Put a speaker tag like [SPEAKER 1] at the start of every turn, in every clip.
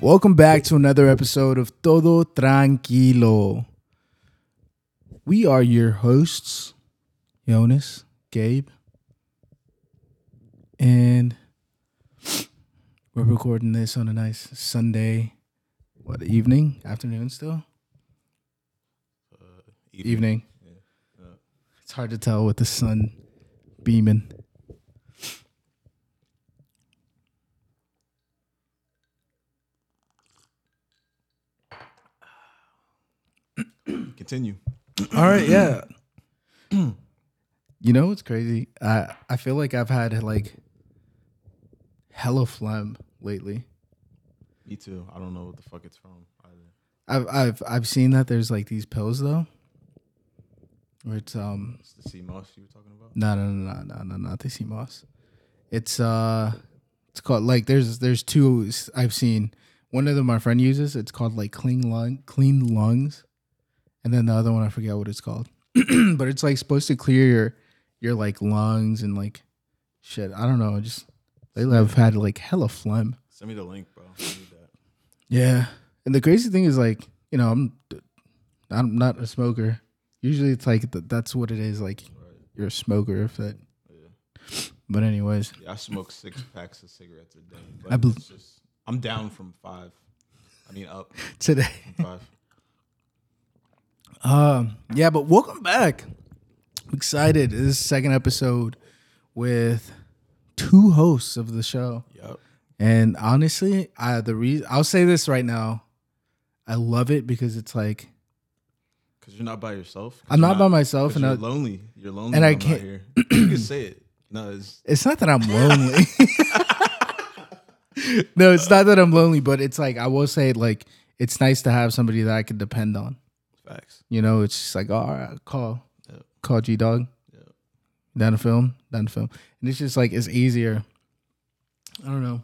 [SPEAKER 1] Welcome back to another episode of Todo Tranquilo. We are your hosts, Jonas, Gabe, and we're recording this on a nice Sunday, what, evening, afternoon still? Uh, evening. Uh, it's hard to tell with the sun beaming.
[SPEAKER 2] Continue.
[SPEAKER 1] All right, yeah. you know what's crazy? I I feel like I've had like hella phlegm lately.
[SPEAKER 2] Me too. I don't know what the fuck it's from either.
[SPEAKER 1] I've I've I've seen that there's like these pills though. Where it's um
[SPEAKER 2] It's the sea moss you were talking about.
[SPEAKER 1] no no no no no no not the sea moss. It's uh it's called like there's there's two I've seen. One of them my friend uses. It's called like clean lung clean lungs, and then the other one I forget what it's called. but it's like supposed to clear your your like lungs and like shit. I don't know. Just lately I've had like hella phlegm.
[SPEAKER 2] Send me the link, bro. I need that.
[SPEAKER 1] Yeah, and the crazy thing is like you know I'm I'm not a smoker. Usually it's like th- that's what it is. Like
[SPEAKER 2] Right.
[SPEAKER 1] you're a smoker if that.
[SPEAKER 2] Yeah.
[SPEAKER 1] But anyways,
[SPEAKER 2] Yeah, I smoke six packs of cigarettes a day. But
[SPEAKER 1] I bel-
[SPEAKER 2] it's just I'm down from five. I mean up
[SPEAKER 1] today.
[SPEAKER 2] five.
[SPEAKER 1] Um, yeah, but welcome back. I'm excited. This is the second episode with two hosts of the show.
[SPEAKER 2] Yep.
[SPEAKER 1] And honestly, I the reason I'll say this right now. I love it because it's like
[SPEAKER 2] Cause you're not by yourself.
[SPEAKER 1] I'm
[SPEAKER 2] you're
[SPEAKER 1] not by myself, and
[SPEAKER 2] you're
[SPEAKER 1] I,
[SPEAKER 2] lonely. You're lonely.
[SPEAKER 1] and I can't-
[SPEAKER 2] Here. you can say it. No, it's
[SPEAKER 1] it's not that I'm lonely. no, it's not that I'm lonely, but it's like I will say like it's nice to have somebody that I can depend on.
[SPEAKER 2] Facts.
[SPEAKER 1] You know, it's just like, oh, all right, call,
[SPEAKER 2] Yep.
[SPEAKER 1] call G Dog,
[SPEAKER 2] Yep.
[SPEAKER 1] down the film, down the film, and it's just like it's easier. I don't know.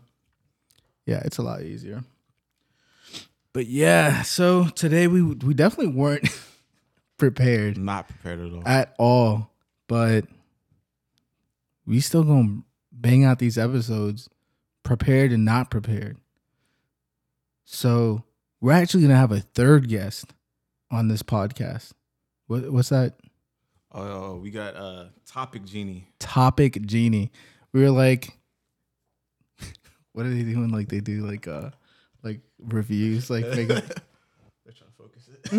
[SPEAKER 1] Yeah, it's a lot easier. But yeah, so today we we definitely weren't prepared
[SPEAKER 2] Not prepared at all.
[SPEAKER 1] at all, but we still gonna bang out these episodes, prepared and not prepared. So we're actually gonna have a third guest on this podcast. What what's that?
[SPEAKER 2] Oh, we got uh topic genie.
[SPEAKER 1] Topic genie. We were like, what are they doing? Like they do like uh like reviews, like make
[SPEAKER 2] They're trying to focus it.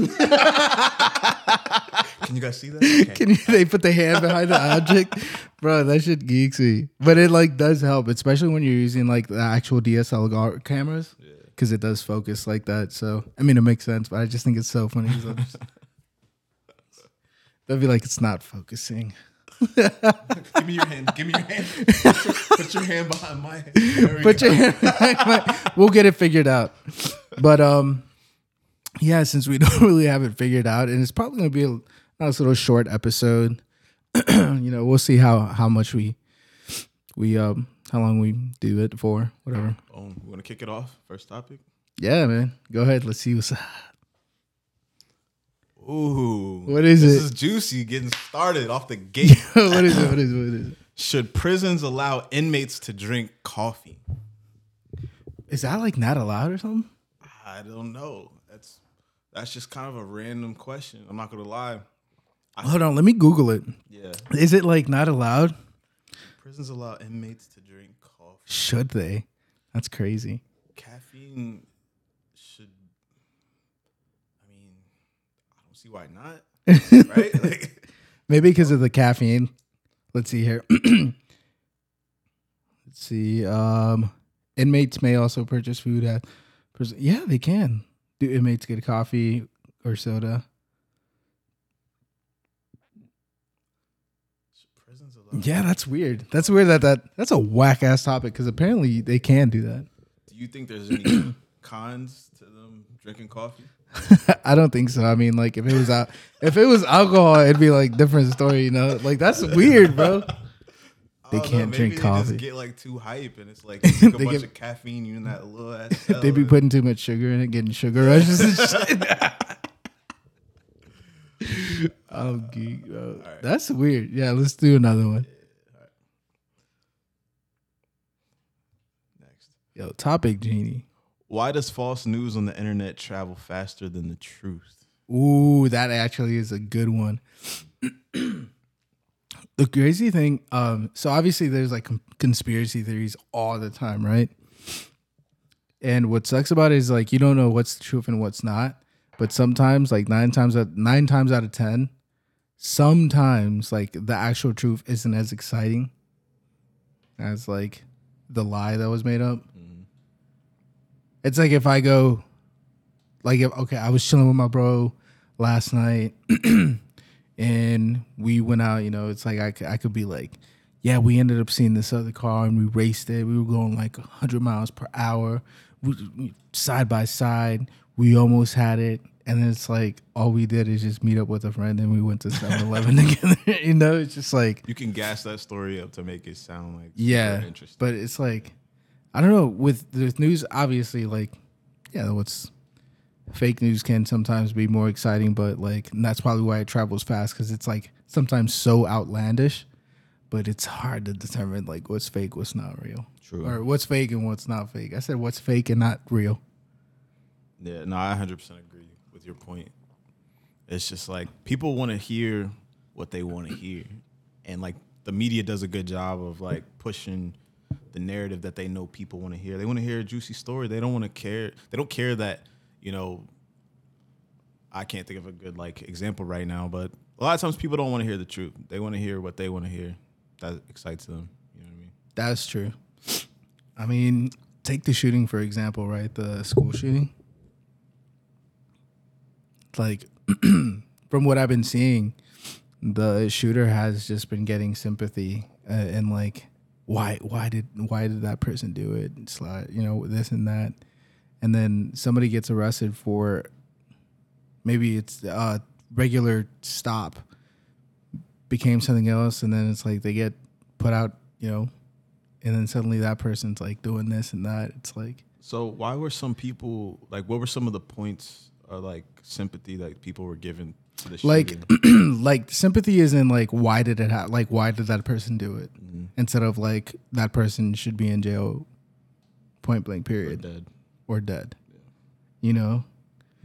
[SPEAKER 2] Can you guys see that? Okay.
[SPEAKER 1] Can you, they put the hand behind the object, bro? That shit geeks me, but it like does help, especially when you're using like the actual DSLR cameras,
[SPEAKER 2] Yeah.
[SPEAKER 1] Because it does focus like that. So I mean, it makes sense, but I just think it's so funny. Just- They'll be like, it's not focusing.
[SPEAKER 2] Give me your hand. Give me your hand. Put your, hand behind my hand. There
[SPEAKER 1] Put your hand behind my- We'll get it figured out. But um, yeah, since we don't really have it figured out, and it's probably gonna be a nice little short episode. you know, we'll see how how much we we um how long we do it for, whatever.
[SPEAKER 2] Oh, Boom. We want to kick it off. First topic.
[SPEAKER 1] Yeah, man. Go ahead. Let's see what's
[SPEAKER 2] Ooh.
[SPEAKER 1] What is it?
[SPEAKER 2] this
[SPEAKER 1] it?
[SPEAKER 2] is juicy. Getting started off the gate.
[SPEAKER 1] what is it? What is it? What is it?
[SPEAKER 2] Should prisons allow inmates to drink coffee?
[SPEAKER 1] Is that like not allowed or something?
[SPEAKER 2] I don't know. That's that's just kind of a random question. I'm not gonna lie.
[SPEAKER 1] Hold on, let me Google it.
[SPEAKER 2] Yeah.
[SPEAKER 1] Is it like not allowed?
[SPEAKER 2] Prisons allow inmates to drink coffee.
[SPEAKER 1] Should they? That's crazy.
[SPEAKER 2] Caffeine should. I mean, I don't see why not. right? Like,
[SPEAKER 1] Maybe because of the caffeine. Let's see here. Let's see. Um, inmates may also purchase food at. pris- Yeah, they can. Do inmates get coffee or soda?
[SPEAKER 2] Allow?
[SPEAKER 1] Yeah, that's weird. That's weird that that that's a whack ass topic because apparently they can do that.
[SPEAKER 2] Do you think there's any cons to them drinking coffee?
[SPEAKER 1] I don't think so. I mean, like if it was out, if it was alcohol, it'd be like different story. You know, like that's weird, bro. They can't
[SPEAKER 2] know,
[SPEAKER 1] drink
[SPEAKER 2] maybe
[SPEAKER 1] coffee.
[SPEAKER 2] They just get like too hype, and it's like a
[SPEAKER 1] They
[SPEAKER 2] bunch
[SPEAKER 1] get-
[SPEAKER 2] of caffeine. You in that little ass.
[SPEAKER 1] they be putting too much sugar in it, getting sugar rushes and shit. Oh, geek, bro. That's weird. Yeah, let's do another one.
[SPEAKER 2] Next.
[SPEAKER 1] Yo, topic genie.
[SPEAKER 2] Why does false news on the internet travel faster than the truth?
[SPEAKER 1] Ooh, that actually is a good one. the crazy thing, um, so obviously there's like conspiracy theories all the time, right? And what sucks about it is like you don't know what's the truth and what's not. But sometimes, like nine times out nine times out of ten, sometimes like the actual truth isn't as exciting as like the lie that was made up. Mm-hmm. It's like if I go, like if okay, I was chilling with my bro last night, and we went out. You know, it's like I could, I could be like, yeah, we ended up seeing this other car and we raced it. We were going like hundred miles per hour, we- side by side. We almost had it, and it's like all we did is just meet up with a friend and we went to 7-Eleven together. you know, it's just like
[SPEAKER 2] You can gas that story up to make it sound like
[SPEAKER 1] yeah,
[SPEAKER 2] interesting.
[SPEAKER 1] but it's like I don't know with the news. Obviously, like yeah, what's fake news can sometimes be more exciting, but like that's probably why it travels fast because it's like sometimes so outlandish, but it's hard to determine like what's fake, what's not real,
[SPEAKER 2] True.
[SPEAKER 1] or what's fake and what's not fake. I said what's fake and not real.
[SPEAKER 2] Yeah, no, I 100% agree with your point. It's just like people want to hear what they want to hear. And like the media does a good job of like pushing the narrative that they know people want to hear. They want to hear a juicy story. They don't want to care. They don't care that, you know, I can't think of a good like example right now, but a lot of times people don't want to hear the truth. They want to hear what they want to hear. That excites them. You know what I mean?
[SPEAKER 1] That's true. I mean, take the shooting for example, right? The school shooting. Like, from what I've been seeing, the shooter has just been getting sympathy uh, and like, why, why did, why did that person do it? It's like, you know, this and that, and then somebody gets arrested for, maybe it's a regular stop, became something else, and then it's like they get put out, you know, and then suddenly that person's like doing this and that. It's like
[SPEAKER 2] So why were some people like? What were some of the points or like sympathy that people were given to the
[SPEAKER 1] like like sympathy is in like why did it ha- like why did that person do it
[SPEAKER 2] Mm-hmm.
[SPEAKER 1] instead of like that person should be in jail point blank
[SPEAKER 2] Or
[SPEAKER 1] period
[SPEAKER 2] dead.
[SPEAKER 1] or dead you know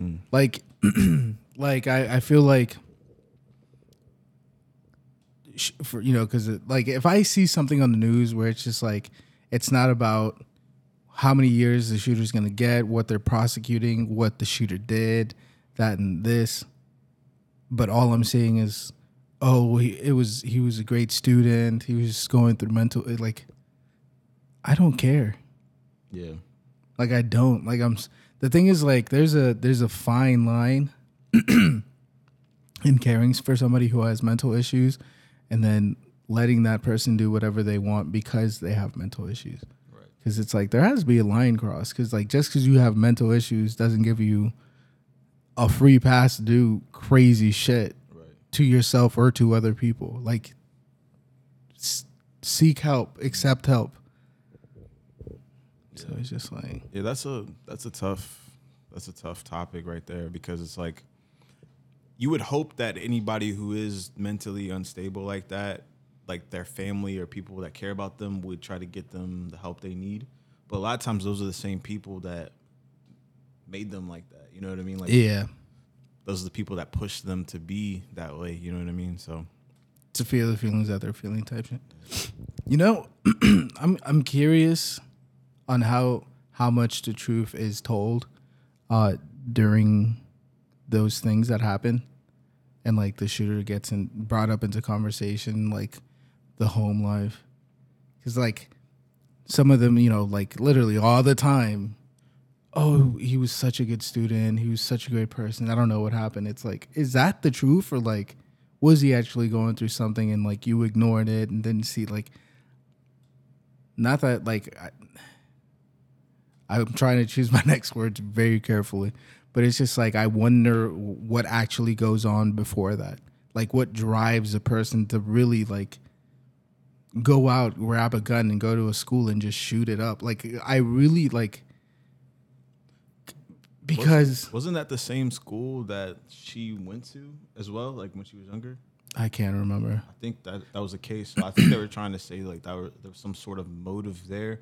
[SPEAKER 2] Mm.
[SPEAKER 1] like like I, I feel like for you know because like if i see something on the news where it's just like it's not about how many years the shooter's gonna get what they're prosecuting what the shooter did that and this but all i'm seeing is oh he, it was he was a great student he was just going through mental like i don't care
[SPEAKER 2] Yeah.
[SPEAKER 1] like I don't. Like I'm. The thing is, like, there's a there's a fine line in caring for somebody who has mental issues, and then letting that person do whatever they want because they have mental issues. Because it's like there has to be a line crossed. Because like just because you have mental issues doesn't give you a free pass to do crazy shit
[SPEAKER 2] Right.
[SPEAKER 1] to yourself or to other people. Like, s- seek help, accept help. So it's just like.
[SPEAKER 2] Yeah, that's a that's a tough that's a tough topic right there because it's like you would hope that anybody who is mentally unstable like that, like their family or people that care about them would try to get them the help they need. But a lot of times those are the same people that made them like that. You know what I mean? Like
[SPEAKER 1] Yeah.
[SPEAKER 2] those are the people that push them to be that way. You know what I mean? So
[SPEAKER 1] to feel the feelings that they're feeling type shit. You know, I'm I'm curious on how how much the truth is told uh during those things that happen and like the shooter gets in, brought up into conversation like the home life cuz like some of them, you know, like literally all the time oh, he was such a good student, he was such a great person. I don't know what happened. It's like is that the truth or like was he actually going through something and like you ignored it and didn't see like not that like I, I'm trying to choose my next words very carefully, but it's just like I wonder what actually goes on before that. Like what drives a person to really like go out, grab a gun and go to a school and just shoot it up. Like I really like because
[SPEAKER 2] wasn't that the same school that she went to as well, like when she was younger?
[SPEAKER 1] I can't remember.
[SPEAKER 2] I think that that was the case. So I think they were trying to say like that were, there was some sort of motive there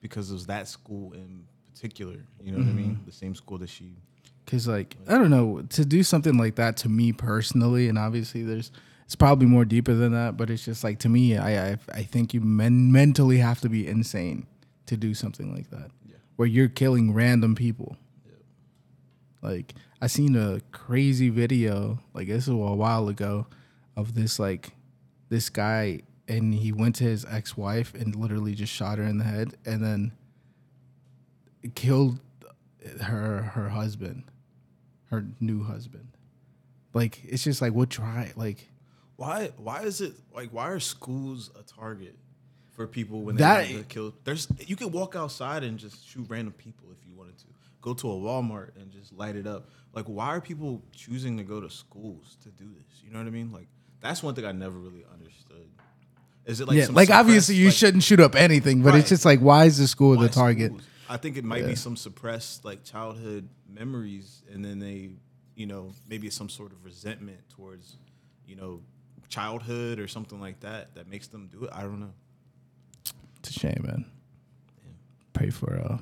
[SPEAKER 2] because it was that school in particular. You know what I mean? Mm-hmm. The same school that she.
[SPEAKER 1] Cause like I don't know to do something like that to me personally, and obviously there's it's probably more deeper than that, but it's just like to me, I I, I think you men- mentally have to be insane to do something like that,
[SPEAKER 2] Yeah.
[SPEAKER 1] where you're killing random people. Like I seen a crazy video, like this was a while ago, of this like this guy, and he went to his ex wife and literally just shot her in the head, and then killed her her husband, her new husband. Like it's just like what try like
[SPEAKER 2] Why? Why is it like? Why are schools a target for people when they get killed? There's you can walk outside and just shoot random people if you wanted to. Go to a Walmart and just light it up. Like, why are people choosing to go to schools to do this? You know what I mean? Like, that's one thing I never really understood. Is it like
[SPEAKER 1] yeah,
[SPEAKER 2] some
[SPEAKER 1] like obviously you
[SPEAKER 2] like-
[SPEAKER 1] shouldn't shoot up anything, but
[SPEAKER 2] Right.
[SPEAKER 1] it's just like why is the school
[SPEAKER 2] why
[SPEAKER 1] the target?
[SPEAKER 2] schools? I think it might be some suppressed like childhood memories, and then they, you know, maybe some sort of resentment towards, you know, childhood or something like that that makes them do it. I don't know.
[SPEAKER 1] It's a shame, man. Pray for uh,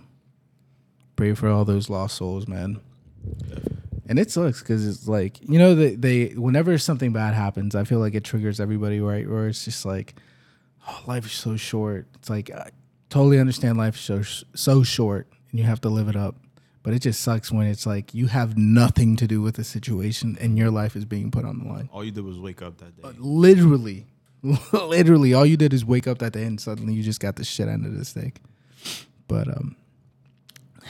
[SPEAKER 1] pray for all those lost souls, man. And it sucks because it's like you know they, they whenever something bad happens, I feel like it triggers everybody, right? Where it's just like, oh, life is so short. It's like I totally understand life is so so short, and you have to live it up. But it just sucks when it's like you have nothing to do with the situation, and your life is being put on the line.
[SPEAKER 2] All you did was wake up that day.
[SPEAKER 1] Literally, literally, all you did is wake up that day, and suddenly you just got the shit end of the stick. But um,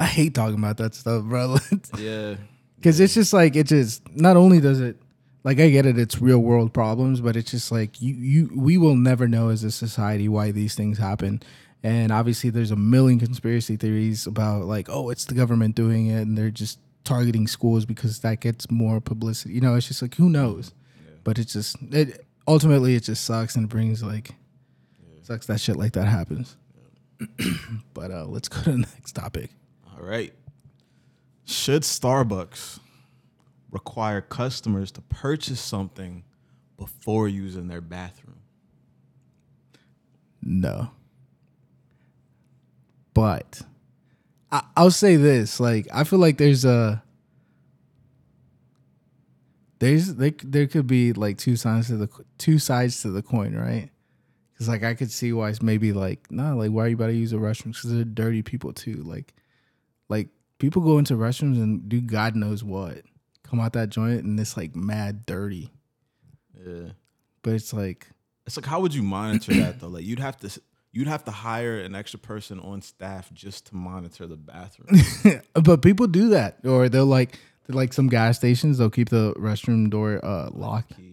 [SPEAKER 1] I hate talking about that stuff, bro.
[SPEAKER 2] yeah,
[SPEAKER 1] Because it's just like it just not only does it like I get it, it's real world problems, but it's just like you you we will never know as a society why these things happen. And obviously, there's a million conspiracy theories about like, oh, it's the government doing it, and they're just targeting schools because that gets more publicity. You know, it's just like who knows. But it's just it ultimately it just sucks and brings like sucks that shit like that happens. but uh let's go to the next topic.
[SPEAKER 2] All right. Should Starbucks require customers to purchase something before using their bathroom?
[SPEAKER 1] No. But I, I'll say this: like, I feel like there's a there's there, there could be like two sides to the two sides to the coin, right? Because like I could see why it's maybe like nah, like why are you about to use a restroom? Because they're dirty people too. Like, like people go into restrooms and do God knows what, come out that joint and it's like mad dirty.
[SPEAKER 2] Yeah.
[SPEAKER 1] But it's like
[SPEAKER 2] It's like how would you monitor that though? Like you'd have to you'd have to hire an extra person on staff just to monitor the bathroom.
[SPEAKER 1] but people do that, or they'll like they're like some gas stations. They'll keep the restroom door uh, locked.
[SPEAKER 2] yeah.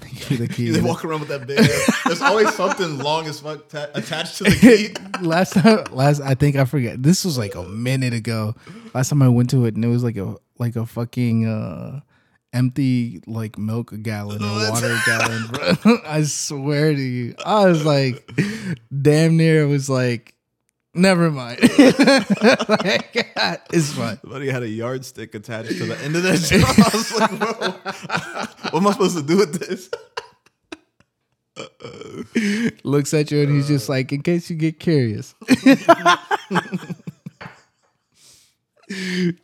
[SPEAKER 1] Keep the key.
[SPEAKER 2] They walk around with that big. ass- There's always something long as fuck ta- attached to the key.
[SPEAKER 1] last time, last I think I forget. This was like a minute ago. Last time I went to it, and it was like a like a fucking uh, empty like milk gallon or water gallon, bro. I swear to you, I was like, damn near. It was like, never mind. like, it's fine.
[SPEAKER 2] Somebody had a yardstick attached to the end of that job. I was like, bro, what am I supposed to do with this?
[SPEAKER 1] looks at you and he's just like, in case you get curious.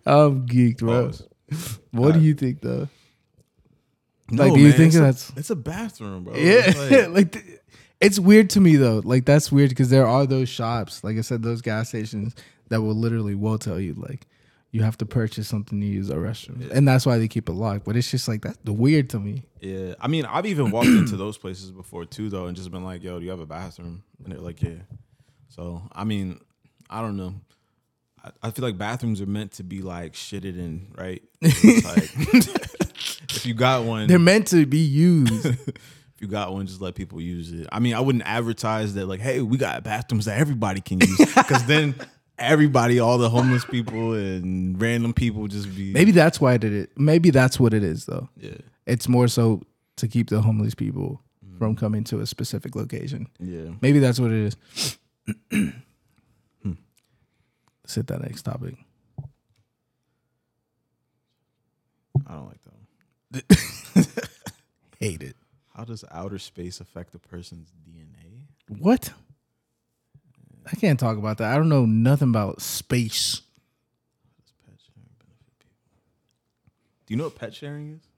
[SPEAKER 1] I'm geeked, bro. What do you think though? Like,
[SPEAKER 2] No,
[SPEAKER 1] do you
[SPEAKER 2] man,
[SPEAKER 1] think
[SPEAKER 2] it's a-
[SPEAKER 1] that's
[SPEAKER 2] it's a bathroom, bro?
[SPEAKER 1] yeah?
[SPEAKER 2] It's like-
[SPEAKER 1] like, th- it's weird to me though. Like that's weird because there are those shops, like I said, those gas stations that will literally will tell you like you have to purchase something to use a restroom, and that's why they keep it locked. But it's just like that's weird to me.
[SPEAKER 2] Yeah, I mean, I've even walked into those places before too, though, and just been like, "Yo, do you have a bathroom?" And they're like, "Yeah." So, I mean, I don't know. I, I feel like bathrooms are meant to be like shitted in, right? Like, if you got one,
[SPEAKER 1] They're meant to be used.
[SPEAKER 2] if you got one, just let people use it. I mean, I wouldn't advertise that like, "Hey, we got bathrooms that everybody can use," because then everybody, all the homeless people and random people, just be
[SPEAKER 1] Maybe that's why I did it. Maybe that's what it is though.
[SPEAKER 2] yeah,
[SPEAKER 1] It's more so to keep the homeless people from mm. coming to a specific location.
[SPEAKER 2] yeah.
[SPEAKER 1] Maybe that's what it is. Let's hit that next topic.
[SPEAKER 2] I don't like that. One.
[SPEAKER 1] Hate it.
[SPEAKER 2] How does outer space affect a person's DNA?
[SPEAKER 1] What? I can't talk about that. I don't know nothing about space.
[SPEAKER 2] Pet sharing benefit people. Do you know what pet sharing is?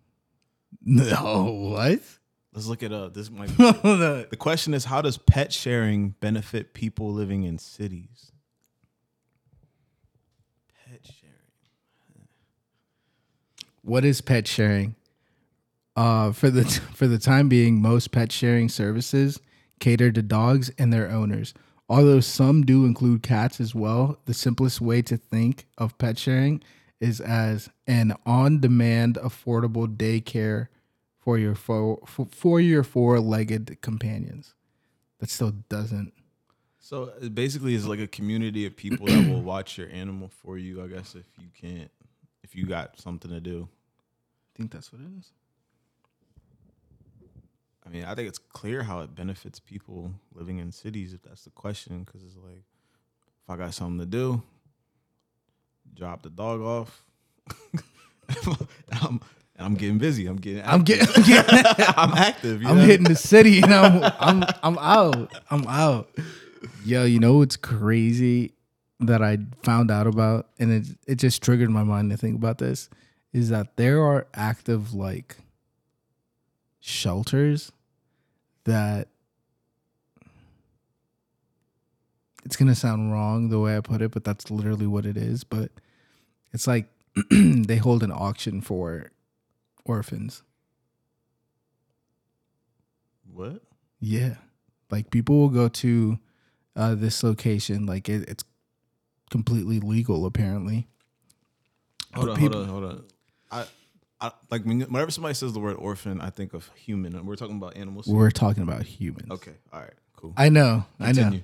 [SPEAKER 1] No, what?
[SPEAKER 2] Let's look at uh this might
[SPEAKER 1] the
[SPEAKER 2] The question is how does pet sharing benefit people living in cities? Pet sharing.
[SPEAKER 1] What is pet sharing? Uh, for the for the time being, most pet sharing services cater to dogs and their owners. Although some do include cats as well, the simplest way to think of pet sharing is as an on-demand, affordable daycare for your four, for, for your four-legged companions. That still doesn't.
[SPEAKER 2] So it basically is like a community of people that will watch your animal for you, I guess if you can't if you got something to do.
[SPEAKER 1] I think that's what it is.
[SPEAKER 2] I mean, I think it's clear how it benefits people living in cities if that's the question cuz it's like if I got something to do, drop the dog off. I'm, I'm getting busy. I'm getting
[SPEAKER 1] I'm getting, I'm, getting,
[SPEAKER 2] I'm active.
[SPEAKER 1] I'm
[SPEAKER 2] know?
[SPEAKER 1] hitting the city and I'm I'm I'm out. I'm out. Yo, you know what's crazy that I found out about, and it it just triggered my mind to think about this, is that there are active like shelters that it's gonna sound wrong the way I put it, but that's literally what it is. But it's like they hold an auction for orphans.
[SPEAKER 2] What?
[SPEAKER 1] Yeah. Like people will go to uh, this location, like it, it's completely legal apparently.
[SPEAKER 2] Hold
[SPEAKER 1] But
[SPEAKER 2] on,
[SPEAKER 1] people-
[SPEAKER 2] hold on, hold on. I, I like when, whenever somebody says the word orphan, I think of human, and we're talking about animals.
[SPEAKER 1] We're talking about humans.
[SPEAKER 2] Okay, all right, cool.
[SPEAKER 1] I know,
[SPEAKER 2] Continue.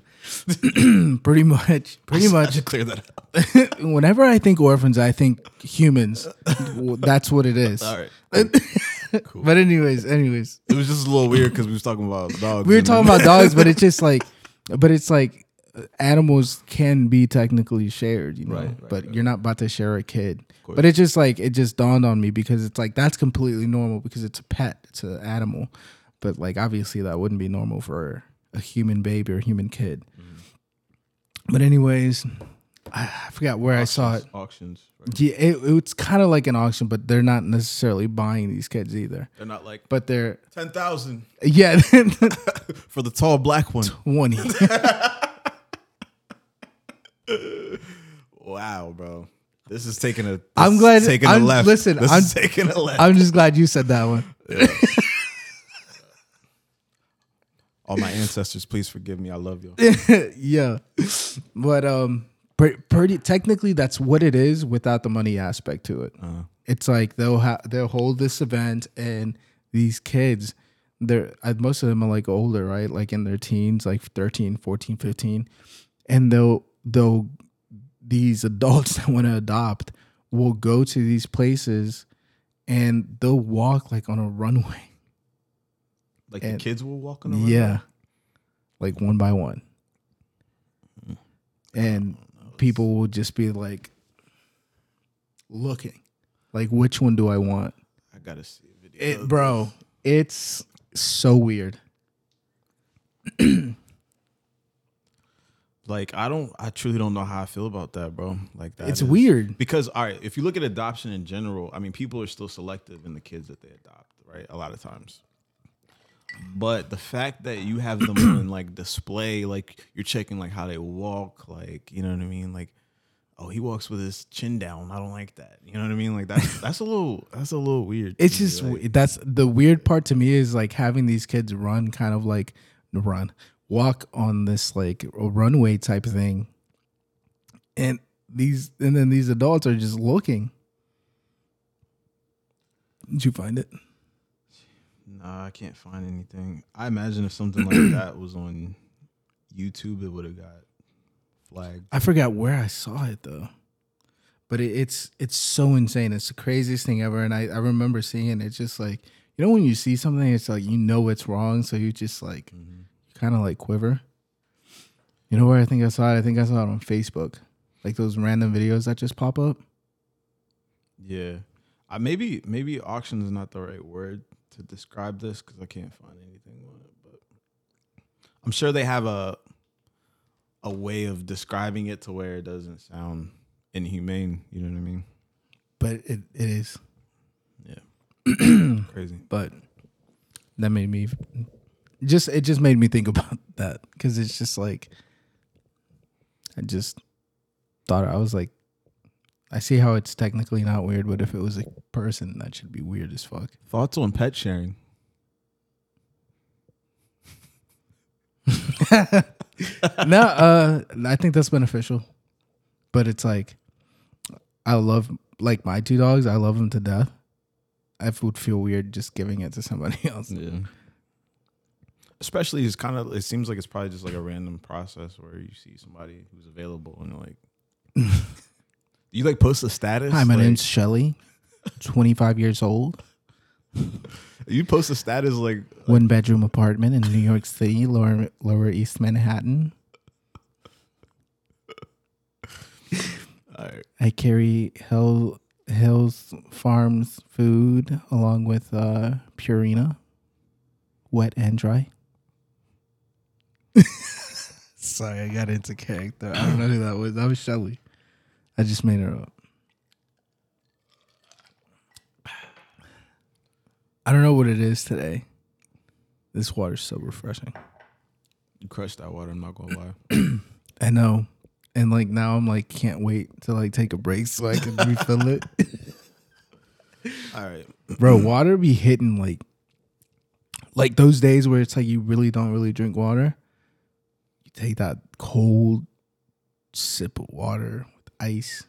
[SPEAKER 1] I know. pretty much, pretty
[SPEAKER 2] I
[SPEAKER 1] much.
[SPEAKER 2] clear that up.
[SPEAKER 1] whenever I think orphans, I think humans. That's what it is.
[SPEAKER 2] All right, cool.
[SPEAKER 1] But anyways, anyways,
[SPEAKER 2] it was just a little weird because we was talking about dogs.
[SPEAKER 1] we were talking about dogs, but it's just like, but it's like animals can be technically shared, you know.
[SPEAKER 2] Right, right,
[SPEAKER 1] but
[SPEAKER 2] right.
[SPEAKER 1] you're not about to share a kid. But it just like it just dawned on me because it's like that's completely normal because it's a pet, it's an animal. But like obviously that wouldn't be normal for a human baby or a human kid.
[SPEAKER 2] Mm-hmm.
[SPEAKER 1] But anyways, I, I forgot where I saw it.
[SPEAKER 2] Auctions. Right?
[SPEAKER 1] Yeah, it, it's kind of like an auction, but they're not necessarily buying these kids either.
[SPEAKER 2] They're not like
[SPEAKER 1] But they're
[SPEAKER 2] ten thousand
[SPEAKER 1] yeah,
[SPEAKER 2] for the tall black one.
[SPEAKER 1] twenty.
[SPEAKER 2] Wow, bro. This is taking a. Is
[SPEAKER 1] glad-
[SPEAKER 2] Taking
[SPEAKER 1] I'm-
[SPEAKER 2] a left.
[SPEAKER 1] listen,
[SPEAKER 2] this
[SPEAKER 1] I'm-
[SPEAKER 2] is taking a left.
[SPEAKER 1] I'm just glad you said that one.
[SPEAKER 2] All my ancestors, please forgive me. I love you.
[SPEAKER 1] yeah, but um, pretty technically that's what it is without the money aspect to it.
[SPEAKER 2] Uh,
[SPEAKER 1] It's like they'll ha- they'll hold this event and these kids, they're uh, most of them are like older, right? Like in their teens, like 13, 14, 15, and they'll they'll these adults that want to adopt will go to these places and they'll walk like on a runway.
[SPEAKER 2] like
[SPEAKER 1] And-
[SPEAKER 2] the kids were walking around.
[SPEAKER 1] Yeah. Like one by one. Hmm. And people will just be like looking. Like which one do I want?
[SPEAKER 2] I gotta see a video.
[SPEAKER 1] It bro, it's so weird.
[SPEAKER 2] Like I don't. I truly don't know how I feel about that, bro. Like that.
[SPEAKER 1] It's
[SPEAKER 2] is-
[SPEAKER 1] weird.
[SPEAKER 2] because all right, if you look at adoption in general, I mean, people are still selective in the kids that they adopt, right? A lot of times. But the fact that you have them on like display, like you're checking like how they walk, like you know what I mean, like oh he walks with his chin down. I don't like that. You know what I mean? Like that's that's a little that's a little weird.
[SPEAKER 1] It's just
[SPEAKER 2] like-
[SPEAKER 1] that's the weird part to me is like having these kids run kind of like run walk on this like a runway type thing. And these and then these adults are just looking. Did you find it?
[SPEAKER 2] Nah, I can't find anything. I imagine if something like that was on YouTube, it would have got flagged.
[SPEAKER 1] I forgot where I saw it though. But it, it's it's so insane. It's the craziest thing ever. And I, I remember seeing it. It's just like you know when you see something, it's like you know it's wrong, so you just like
[SPEAKER 2] Mhm.
[SPEAKER 1] Kind of like quiver. You know where I think I saw it? I think I saw it on Facebook. Like those random videos that just pop up.
[SPEAKER 2] Yeah, I maybe maybe auction is not the right word to describe this because I can't find anything on it. But I'm sure they have a a way of describing it to where it doesn't sound inhumane. You know what I mean?
[SPEAKER 1] But it, it is.
[SPEAKER 2] Yeah. Crazy.
[SPEAKER 1] But that made me just it just made me think about that because it's just like I just thought I was like I see how it's technically not weird, but if it was a person, that should be weird as fuck.
[SPEAKER 2] Thoughts on pet sharing?
[SPEAKER 1] no, uh, I think that's beneficial, but it's like I love like my two dogs. I love them to death. I would feel weird just giving it to somebody else.
[SPEAKER 2] Yeah. Especially, it's kind of. It seems like it's probably just like a random process where you see somebody who's available and like, you like post a status.
[SPEAKER 1] Hi, my
[SPEAKER 2] like,
[SPEAKER 1] name's Shelly, twenty five years old,
[SPEAKER 2] You post a status like,
[SPEAKER 1] one bedroom apartment in New York City, lower Lower East Manhattan.
[SPEAKER 2] all right,
[SPEAKER 1] I carry Hill Hills Farms food along with uh, Purina, wet and dry. Sorry, I got into character. I don't know who that was. That was Shelly. I just made her up. I don't know what it is today. This water's so refreshing.
[SPEAKER 2] you crushed that water. I'm not gonna lie.
[SPEAKER 1] I know. And like now I'm like can't wait to like take a break so I can refill it.
[SPEAKER 2] all right,
[SPEAKER 1] Bro, water be hitting like like those days where it's like you really don't really drink water. Take that cold sip of water with ice.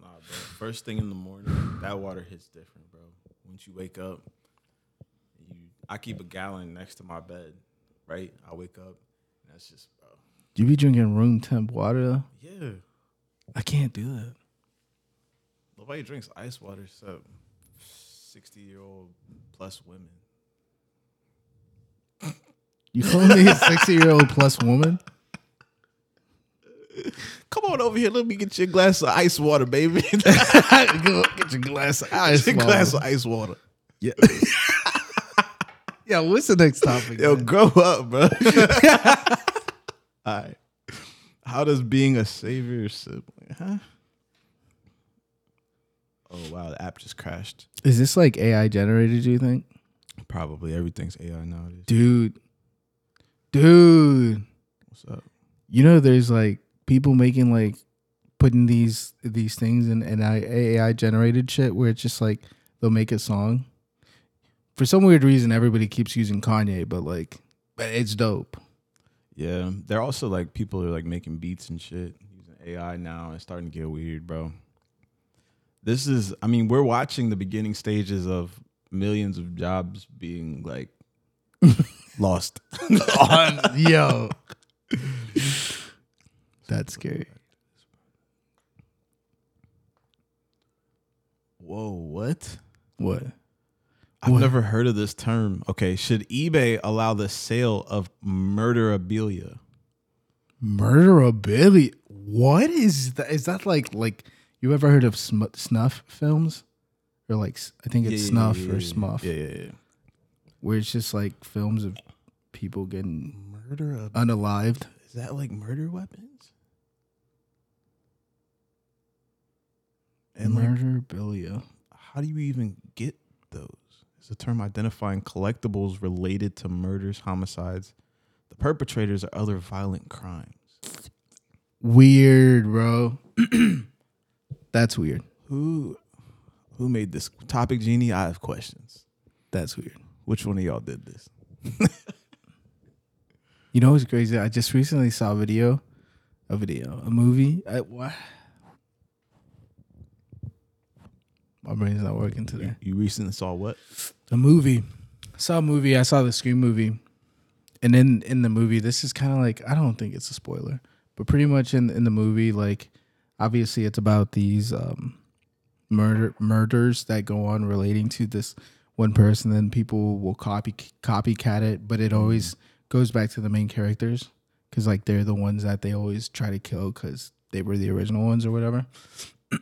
[SPEAKER 2] nah, bro. First thing in the morning, that water hits different, bro. Once you wake up, you. I keep a gallon next to my bed. Right, I wake up. And that's just, bro.
[SPEAKER 1] You be drinking room temp water though?
[SPEAKER 2] Yeah.
[SPEAKER 1] I can't do that.
[SPEAKER 2] Nobody drinks ice water except sixty year old plus women.
[SPEAKER 1] You me a sixty year old plus woman?
[SPEAKER 2] Come on over here. Let me get you a glass of ice water, baby.
[SPEAKER 1] Get your glass of ice.
[SPEAKER 2] Get
[SPEAKER 1] mama.
[SPEAKER 2] glass of ice water.
[SPEAKER 1] Yeah. yeah, what's the next topic?
[SPEAKER 2] Yo,
[SPEAKER 1] man?
[SPEAKER 2] grow up, bro. All right. How does being a savior sibling, huh? Oh wow, the app just crashed.
[SPEAKER 1] Is this like AI generated, do you think?
[SPEAKER 2] Probably everything's AI nowadays.
[SPEAKER 1] Dude. Dude.
[SPEAKER 2] What's up?
[SPEAKER 1] You know there's like people making like putting these these things in and AI generated shit where it's just like they'll make a song. For some weird reason everybody keeps using Kanye, but like it's dope.
[SPEAKER 2] Yeah, they're also like people are like making beats and shit using AI now. It's starting to get weird, bro. This is, I mean, we're watching the beginning stages of millions of jobs being like lost.
[SPEAKER 1] on Yo. That's scary.
[SPEAKER 2] Whoa, what?
[SPEAKER 1] What?
[SPEAKER 2] I've
[SPEAKER 1] What?
[SPEAKER 2] never heard of this term. Okay, should eBay allow the sale of murderabilia?
[SPEAKER 1] Murderabilia? What is that? Is that like like you ever heard of sm- snuff films? Or like I think it's
[SPEAKER 2] Yeah,
[SPEAKER 1] snuff
[SPEAKER 2] yeah,
[SPEAKER 1] or
[SPEAKER 2] yeah,
[SPEAKER 1] smuff,
[SPEAKER 2] Yeah, yeah, yeah.
[SPEAKER 1] where it's just like films of people getting
[SPEAKER 2] Murder
[SPEAKER 1] unalived.
[SPEAKER 2] is that like murder weapons? And like,
[SPEAKER 1] Murderabilia.
[SPEAKER 2] how do you even get those? It's a term identifying collectibles related to murders, homicides, the perpetrators, or other violent crimes.
[SPEAKER 1] Weird, bro. That's weird.
[SPEAKER 2] Who, who made this topic, Genie? I have questions.
[SPEAKER 1] That's weird.
[SPEAKER 2] Which one of y'all did this?
[SPEAKER 1] You know what's crazy? I just recently saw a video, a video, a movie. I, what? My brain's not working today.
[SPEAKER 2] You recently saw what?
[SPEAKER 1] A movie. I saw a movie. I saw the Scream movie, and in in the movie, this is kind of like I don't think it's a spoiler, but pretty much in in the movie, like obviously it's about these um murder murders that go on relating to this one person. Then people will copy copycat it, but it always goes back to the main characters because like they're the ones that they always try to kill because they were the original ones or whatever.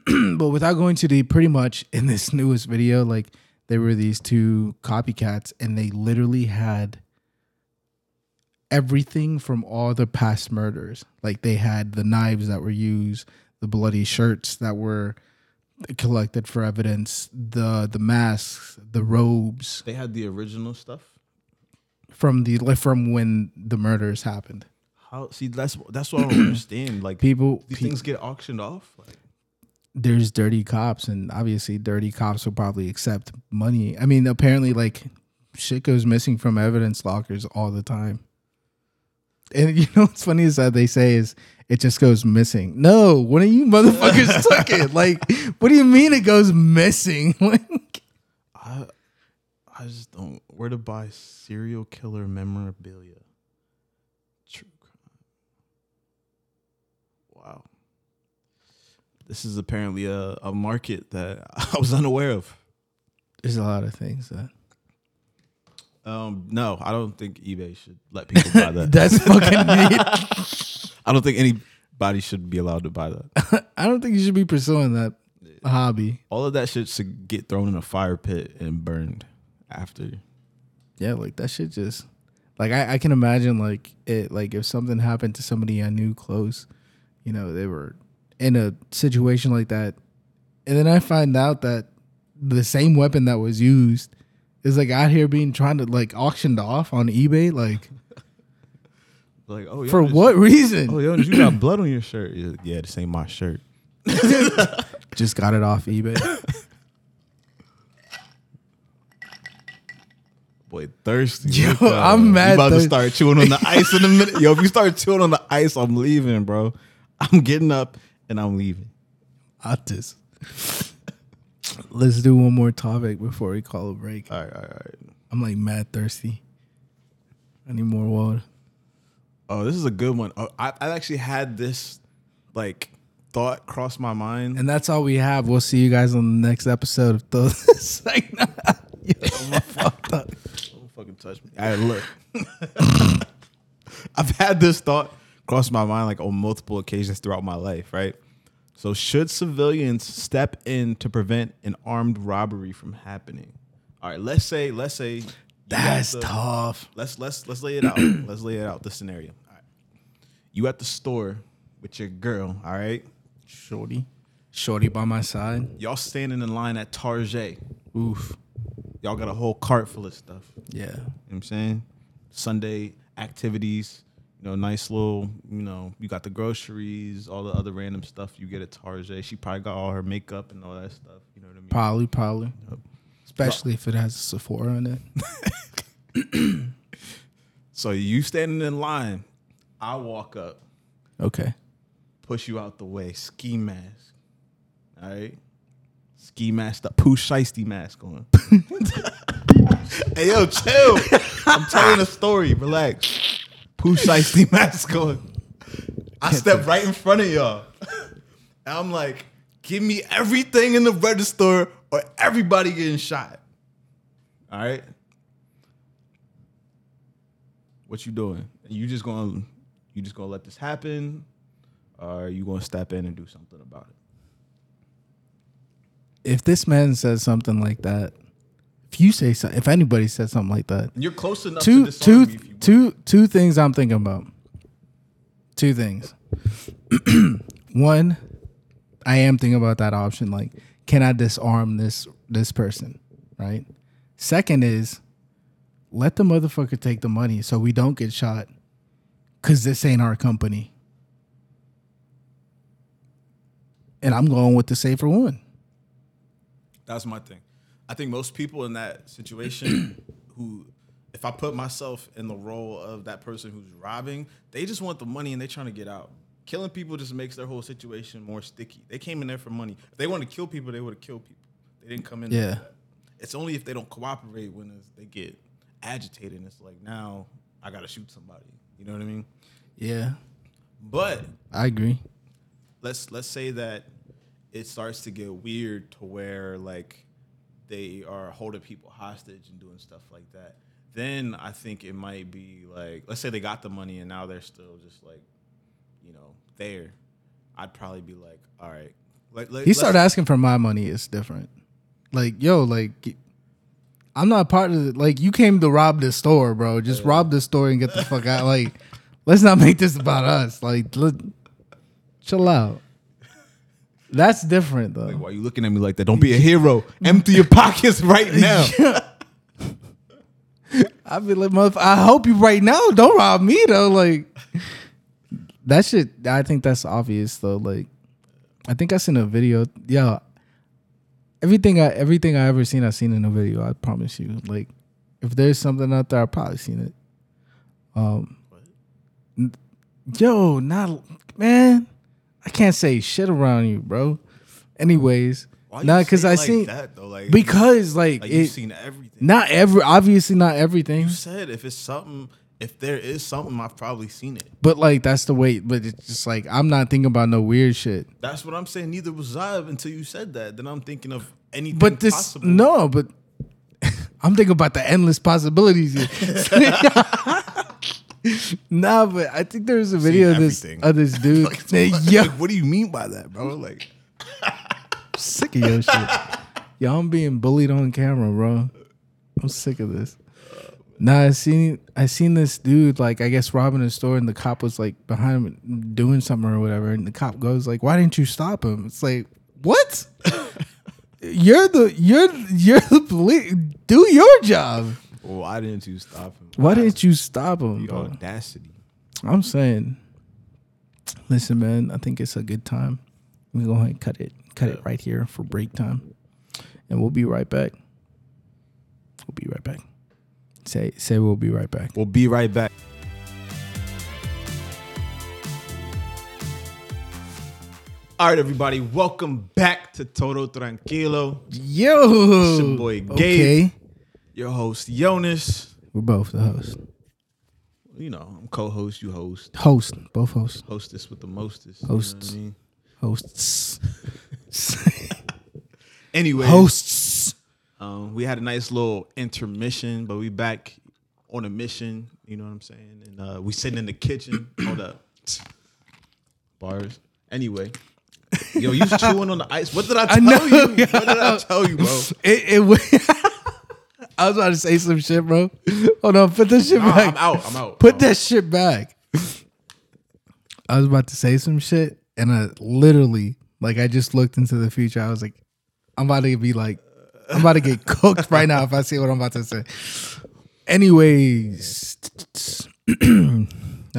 [SPEAKER 1] but without going too deep, pretty much in this newest video, like there were these two copycats and they literally had everything from all the past murders. Like they had the knives that were used, the bloody shirts that were collected for evidence, the the masks, the robes
[SPEAKER 2] They had the original stuff.
[SPEAKER 1] From the like from when the murders happened.
[SPEAKER 2] How? See, that's that's what I don't understand. Like
[SPEAKER 1] People,
[SPEAKER 2] these
[SPEAKER 1] pe-
[SPEAKER 2] things get auctioned off. Like,
[SPEAKER 1] there's dirty cops, and obviously, dirty cops will probably accept money. I mean, apparently, like shit goes missing from evidence lockers all the time. And you know what's funny is that they say is it just goes missing. No, one of you motherfuckers took it. Like, what do you mean it goes missing? Like,
[SPEAKER 2] I I just don't. Where to buy serial killer memorabilia? True crime. Wow. This is apparently a, a market that I was unaware of.
[SPEAKER 1] there's a lot of things that
[SPEAKER 2] Um, no, I don't think eBay should let people buy that.
[SPEAKER 1] that's fucking neat.
[SPEAKER 2] I don't think anybody should be allowed to buy that.
[SPEAKER 1] I don't think you should be pursuing that hobby.
[SPEAKER 2] All of that shit should get thrown in a fire pit and burned after.
[SPEAKER 1] Yeah, like that shit just like I, I can imagine like it like if something happened to somebody I knew close, you know, they were in a situation like that, and then I find out that the same weapon that was used is like out here being trying to like auctioned off on eBay, like
[SPEAKER 2] Like, oh, yo,
[SPEAKER 1] for what reason?
[SPEAKER 2] Oh, yo, you got blood on your shirt. Yeah, Yeah, this ain't my shirt.
[SPEAKER 1] Just got it off eBay.
[SPEAKER 2] Boy, thirsty.
[SPEAKER 1] Yo,
[SPEAKER 2] Look out.
[SPEAKER 1] I'm mad.
[SPEAKER 2] You about to start chewing on the ice in a minute. Yo, if you start chewing on the ice, I'm leaving, bro. I'm getting up and I'm leaving.
[SPEAKER 1] Just let's do one more topic before we call a break.
[SPEAKER 2] All right, all right, all right.
[SPEAKER 1] I'm like mad thirsty. I need more water.
[SPEAKER 2] Oh, this is a good one. Oh, I, I actually had this like thought cross my mind.
[SPEAKER 1] And that's all we have. We'll see you guys on the next episode of Those. like, Yo, I'm fucked up.
[SPEAKER 2] Fucking touch me. Right, look. I've had this thought cross my mind like on multiple occasions throughout my life, right? So, should civilians step in to prevent an armed robbery from happening? All right, let's say, let's say
[SPEAKER 1] That's tough.
[SPEAKER 2] Let's let's let's lay it out. let's lay it out. The scenario. All right, you at the store with your girl. All right,
[SPEAKER 1] Shorty. Shorty by my side.
[SPEAKER 2] y'all standing in line at Target.
[SPEAKER 1] Oof.
[SPEAKER 2] Y'all got a whole cart full of stuff.
[SPEAKER 1] Yeah.
[SPEAKER 2] You know what I'm saying? Sunday activities, you know, nice little, you know, you got the groceries, all the other random stuff you get at Tarjay. She probably got all her makeup and all that stuff. You know what I mean?
[SPEAKER 1] Probably, probably. Especially if it has a Sephora in it.
[SPEAKER 2] So you standing in line, I walk up,
[SPEAKER 1] Okay.
[SPEAKER 2] push you out the way, ski mask. All right? Ski mask, the Pooh Shiesty mask on. hey yo, chill. I'm telling a story. Relax. Pooh Shiesty mask on. I step right in front of y'all. And I'm like, give me everything in the register or everybody getting shot. All right? What you doing? You just gonna you just gonna let this happen? Or are you gonna step in and do something about it?
[SPEAKER 1] If this man says something like that, if you say so, if anybody says something like that,
[SPEAKER 2] You're close enough
[SPEAKER 1] two
[SPEAKER 2] to
[SPEAKER 1] two
[SPEAKER 2] me if you want.
[SPEAKER 1] two two things I'm thinking about. Two things. One, I am thinking about that option. Like, can I disarm this this person? Right. Second is, let the motherfucker take the money so we don't get shot. Cause this ain't our company. And I'm going with the safer one.
[SPEAKER 2] That's my thing. I think most people in that situation who if I put myself in the role of that person who's robbing, they just want the money and they're trying to get out. Killing people just makes their whole situation more sticky. They came in there for money. If they want to kill people, they would have killed people. They didn't come in.
[SPEAKER 1] Yeah.
[SPEAKER 2] that. It's only if they don't cooperate when they get agitated. And it's like now I gotta shoot somebody. You know what I mean?
[SPEAKER 1] Yeah.
[SPEAKER 2] But
[SPEAKER 1] I agree.
[SPEAKER 2] let's let's say that it starts to get weird to where like they are holding people hostage and doing stuff like that then i think it might be like let's say they got the money and now they're still just like you know there i'd probably be like all right like, let,
[SPEAKER 1] He started asking for my money. It's different. Like, yo, like, I'm not part of it. Like you came to rob this store, bro. Just rob the store and get the fuck out. Like, let's not make this about us. Like, let, chill out. That's different though.
[SPEAKER 2] Like, why are you looking at me like that? Don't be a hero. Empty your pockets right now.
[SPEAKER 1] I'd be like, motherf- I hope you right now. Don't rob me though. Like that shit. I think that's obvious though. Like I think I seen a video. Yeah, everything I everything I ever seen, I seen in a video. I promise you. Like if there's something out there, I probably seen it. Um, n- yo, not man. I can't say shit around you, bro. Anyways,
[SPEAKER 2] Why you
[SPEAKER 1] nah, because
[SPEAKER 2] say
[SPEAKER 1] I
[SPEAKER 2] like
[SPEAKER 1] seen
[SPEAKER 2] that though. Like
[SPEAKER 1] because like,
[SPEAKER 2] like
[SPEAKER 1] it,
[SPEAKER 2] you've seen everything.
[SPEAKER 1] not every obviously not everything.
[SPEAKER 2] You said if it's something, if there is something, I've probably seen it.
[SPEAKER 1] But like that's the way. But it's just like I'm not thinking about no weird shit.
[SPEAKER 2] That's what I'm saying. Neither was I until you said that. Then I'm thinking of anything
[SPEAKER 1] But this
[SPEAKER 2] possible.
[SPEAKER 1] no. But I'm thinking about the endless possibilities here. nah, but I think there's a video of this
[SPEAKER 2] everything.
[SPEAKER 1] of this dude.
[SPEAKER 2] Like,
[SPEAKER 1] Yo,
[SPEAKER 2] like, what do you mean by that, bro? Like,
[SPEAKER 1] sick of your shit. Yo, I'm being bullied on camera, bro. I'm sick of this. Nah, I seen I seen this dude like I guess robbing a store and the cop was like behind him doing something or whatever and the cop goes like, "Why didn't you stop him?" It's like, what? you're the you're you're the police. Do your job.
[SPEAKER 2] Oh, why didn't you stop him?
[SPEAKER 1] Why didn't you stop him?
[SPEAKER 2] The
[SPEAKER 1] bro?
[SPEAKER 2] audacity.
[SPEAKER 1] I'm saying, listen, man. I think it's a good time. We go ahead and cut it, cut it right here for break time, and we'll be right back. We'll be right back. Say, say, we'll be right back.
[SPEAKER 2] We'll be right back. All right, everybody, welcome back to Todo Tranquilo.
[SPEAKER 1] Yo,
[SPEAKER 2] It's your boy Gabe.
[SPEAKER 1] Okay,
[SPEAKER 2] Your host Jonas.
[SPEAKER 1] we're both the host.
[SPEAKER 2] You know, I'm co-host, you host.
[SPEAKER 1] Host, both hosts,
[SPEAKER 2] Hostess with the mostest. you know
[SPEAKER 1] Hosts.
[SPEAKER 2] I mean?
[SPEAKER 1] hosts,
[SPEAKER 2] Anyway,
[SPEAKER 1] hosts.
[SPEAKER 2] Um, we had a nice little intermission, but we back on a mission. You know what I'm saying? And uh, we sitting in the kitchen. Hold up, bars. Anyway, yo, you chewing on the ice. What did I tell
[SPEAKER 1] know.
[SPEAKER 2] you? What did I tell you, bro?
[SPEAKER 1] It, it I was about to say some shit, bro. Hold on, put that shit
[SPEAKER 2] Nah,
[SPEAKER 1] back.
[SPEAKER 2] I'm out. I'm out.
[SPEAKER 1] Put
[SPEAKER 2] I'm
[SPEAKER 1] that shit back. I was about to say some shit, and I literally, like, I just looked into the future. I was like, I'm about to be like, I'm about to get cooked right now if I see what I'm about to say. Anyways, now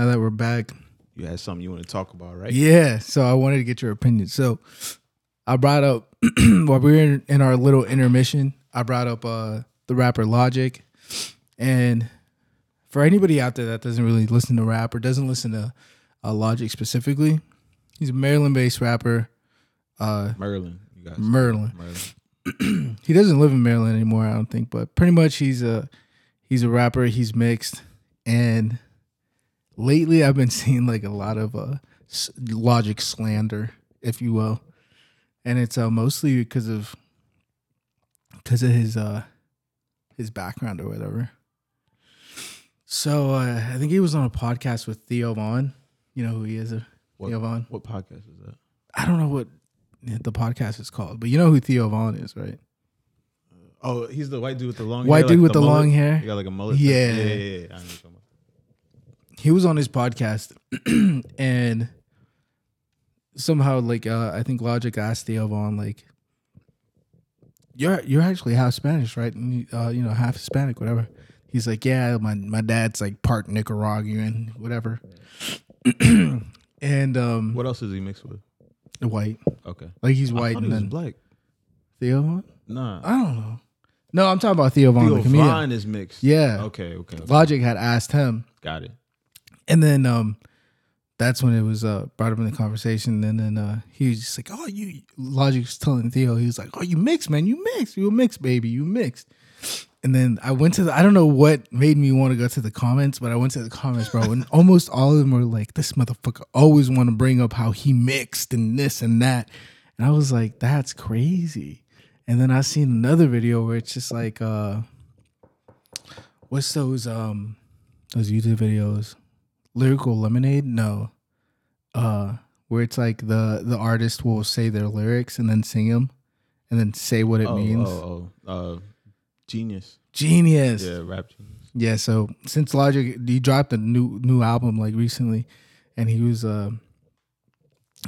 [SPEAKER 1] that we're back,
[SPEAKER 2] You had something you want to talk about, right?
[SPEAKER 1] yeah. So I wanted to get your opinion. So I brought up while we were in, in our little intermission, I brought up uh the rapper Logic, and for anybody out there that doesn't really listen to rap or doesn't listen to uh, Logic specifically, he's a Maryland-based rapper. Uh,
[SPEAKER 2] you guys.
[SPEAKER 1] Merlin.
[SPEAKER 2] Merlin.
[SPEAKER 1] He doesn't live in Maryland anymore, I don't think, but pretty much he's a he's a rapper. He's mixed, and lately I've been seeing like a lot of uh Logic slander, if you will, and it's uh, mostly because of because of his uh his background or whatever. So uh, I think he was on a podcast with Theo Von. You know who he is, uh,
[SPEAKER 2] What,
[SPEAKER 1] Theo Von.
[SPEAKER 2] what podcast is that?
[SPEAKER 1] I don't know what the podcast is called, but you know who Theo Von is, right?
[SPEAKER 2] Oh, he's the white dude with the long
[SPEAKER 1] White
[SPEAKER 2] hair,
[SPEAKER 1] dude
[SPEAKER 2] like
[SPEAKER 1] with the
[SPEAKER 2] mullet?
[SPEAKER 1] long hair.
[SPEAKER 2] He got like a mullet.
[SPEAKER 1] Yeah.
[SPEAKER 2] yeah, yeah. yeah. I know what you're talking about.
[SPEAKER 1] he was on his podcast and somehow like uh I think Logic asked Theo Von like you're you're actually half Spanish, right? And you- uh, you know, half Hispanic, whatever. He's like, Yeah, my my dad's like part Nicaraguan, whatever. and um
[SPEAKER 2] What else is he mixed with?
[SPEAKER 1] white.
[SPEAKER 2] Okay.
[SPEAKER 1] Like he's white and then
[SPEAKER 2] black.
[SPEAKER 1] Theo Von?
[SPEAKER 2] Nah.
[SPEAKER 1] I don't know. No, I'm talking about Theo Von,
[SPEAKER 2] Theo
[SPEAKER 1] the comedian.
[SPEAKER 2] Von is mixed.
[SPEAKER 1] Yeah.
[SPEAKER 2] Okay. Okay. okay.
[SPEAKER 1] Logic had asked him
[SPEAKER 2] Got it.
[SPEAKER 1] And then um that's when it was uh brought up in the conversation. And then uh he was just like, Oh, you Logic's telling Theo, he was like, Oh, you mixed, man, you mixed, you a mixed, baby, you mixed. And then I went to the I don't know what made me want to go to the comments, but I went to the comments, bro, and almost all of them were like, This motherfucker always want to bring up how he mixed and this and that. And I was like, That's crazy. And then I seen another video where it's just like uh what's those um those YouTube videos? Lyrical Lemonade? No. Uh where it's like the the artist will say their lyrics and then sing them and then say what it
[SPEAKER 2] oh,
[SPEAKER 1] means.
[SPEAKER 2] Oh, oh, uh, genius.
[SPEAKER 1] Genius.
[SPEAKER 2] Yeah, rap genius.
[SPEAKER 1] Yeah, so since Logic he dropped a new new album like recently and he was uh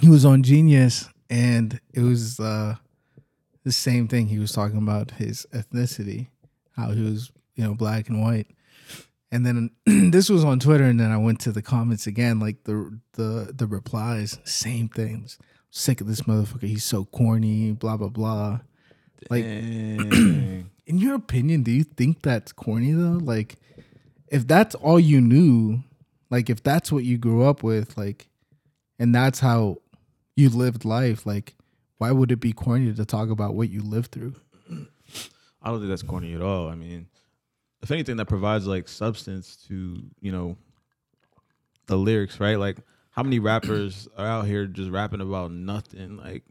[SPEAKER 1] he was on Genius and it was uh the same thing he was talking about his ethnicity, how he was, you know, black and white. And then this was on Twitter and then I went to the comments again like the the the replies, same things. Sick of this motherfucker. He's so corny, blah blah blah. Like in your opinion, do you think that's corny though? Like, if that's all you knew, like if that's what you grew up with, like, and that's how you lived life, like, why would it be corny to talk about what you lived through?
[SPEAKER 2] I don't think that's corny at all. I mean, if anything, that provides like substance to you know the lyrics, right? Like, how many rappers are out here just rapping about nothing? Like,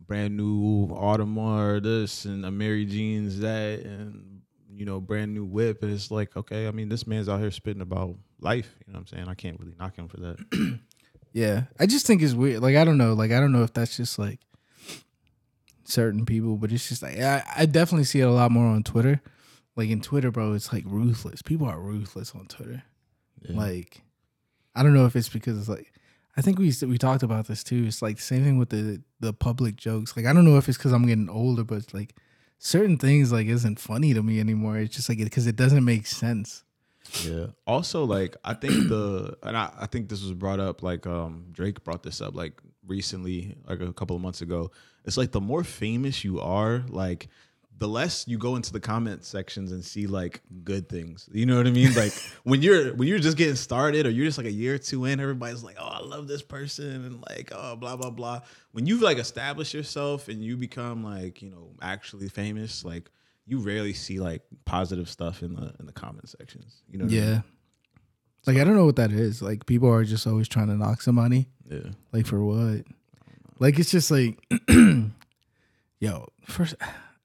[SPEAKER 2] brand new Audemars this and Amiri Jeans that, and you know, brand new whip. And it's like, okay, I mean, this man's out here spitting about life. You know what I'm saying? I can't really knock him for that.
[SPEAKER 1] Yeah, I just think it's weird. Like, I don't know. Like, I don't know if that's just like certain people, but it's just like I, I definitely see it a lot more on Twitter. Like in Twitter, bro, it's like ruthless. People are ruthless on Twitter.
[SPEAKER 2] Yeah.
[SPEAKER 1] Like, I don't know if it's because it's like, I think we we talked about this too. It's like the same thing with the the public jokes. Like, I don't know if it's because I'm getting older, but like certain things like isn't funny to me anymore. It's just like because it doesn't make sense.
[SPEAKER 2] Yeah. Also, like I think the and I, I think this was brought up like um Drake brought this up like recently, like a couple of months ago. It's like the more famous you are, like the less you go into the comment sections and see like good things. You know what I mean? Like when you're when you're just getting started or you're just like a year or two in, everybody's like, Oh, I love this person and like oh blah blah blah. When you've like established yourself and you become like, you know, actually famous, like you rarely see like positive stuff in the in the comment sections. You know what I mean?
[SPEAKER 1] Yeah. Like I don't know what that is. Like people are just always trying to knock somebody.
[SPEAKER 2] Yeah.
[SPEAKER 1] Like for what? Like it's just like, yo, first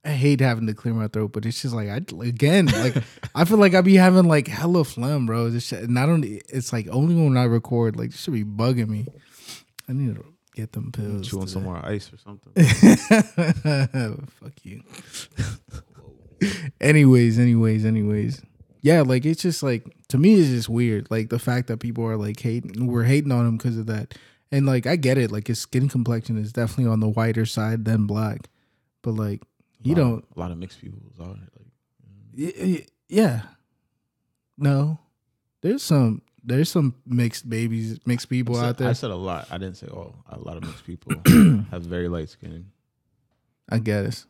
[SPEAKER 1] I hate having to clear my throat, but it's just like I again like I feel like I be having like hella phlegm, bro. This shit, and I don't. It's like only when I record, like this should be bugging me. I need to get them pills.
[SPEAKER 2] Chewing
[SPEAKER 1] today.
[SPEAKER 2] some more ice or something.
[SPEAKER 1] Fuck you. anyways, anyways, anyways. Yeah, like it's just like to me it's just weird. Like the fact that people are like hating we're hating on him because of that. And like I get it, like his skin complexion is definitely on the whiter side than black. But like you
[SPEAKER 2] lot
[SPEAKER 1] don't
[SPEAKER 2] a lot of mixed people here. Like
[SPEAKER 1] yeah. No. There's some there's some mixed babies, mixed people
[SPEAKER 2] said,
[SPEAKER 1] out there.
[SPEAKER 2] I said a lot. I didn't say all. A lot of mixed people have very light skin.
[SPEAKER 1] I guess.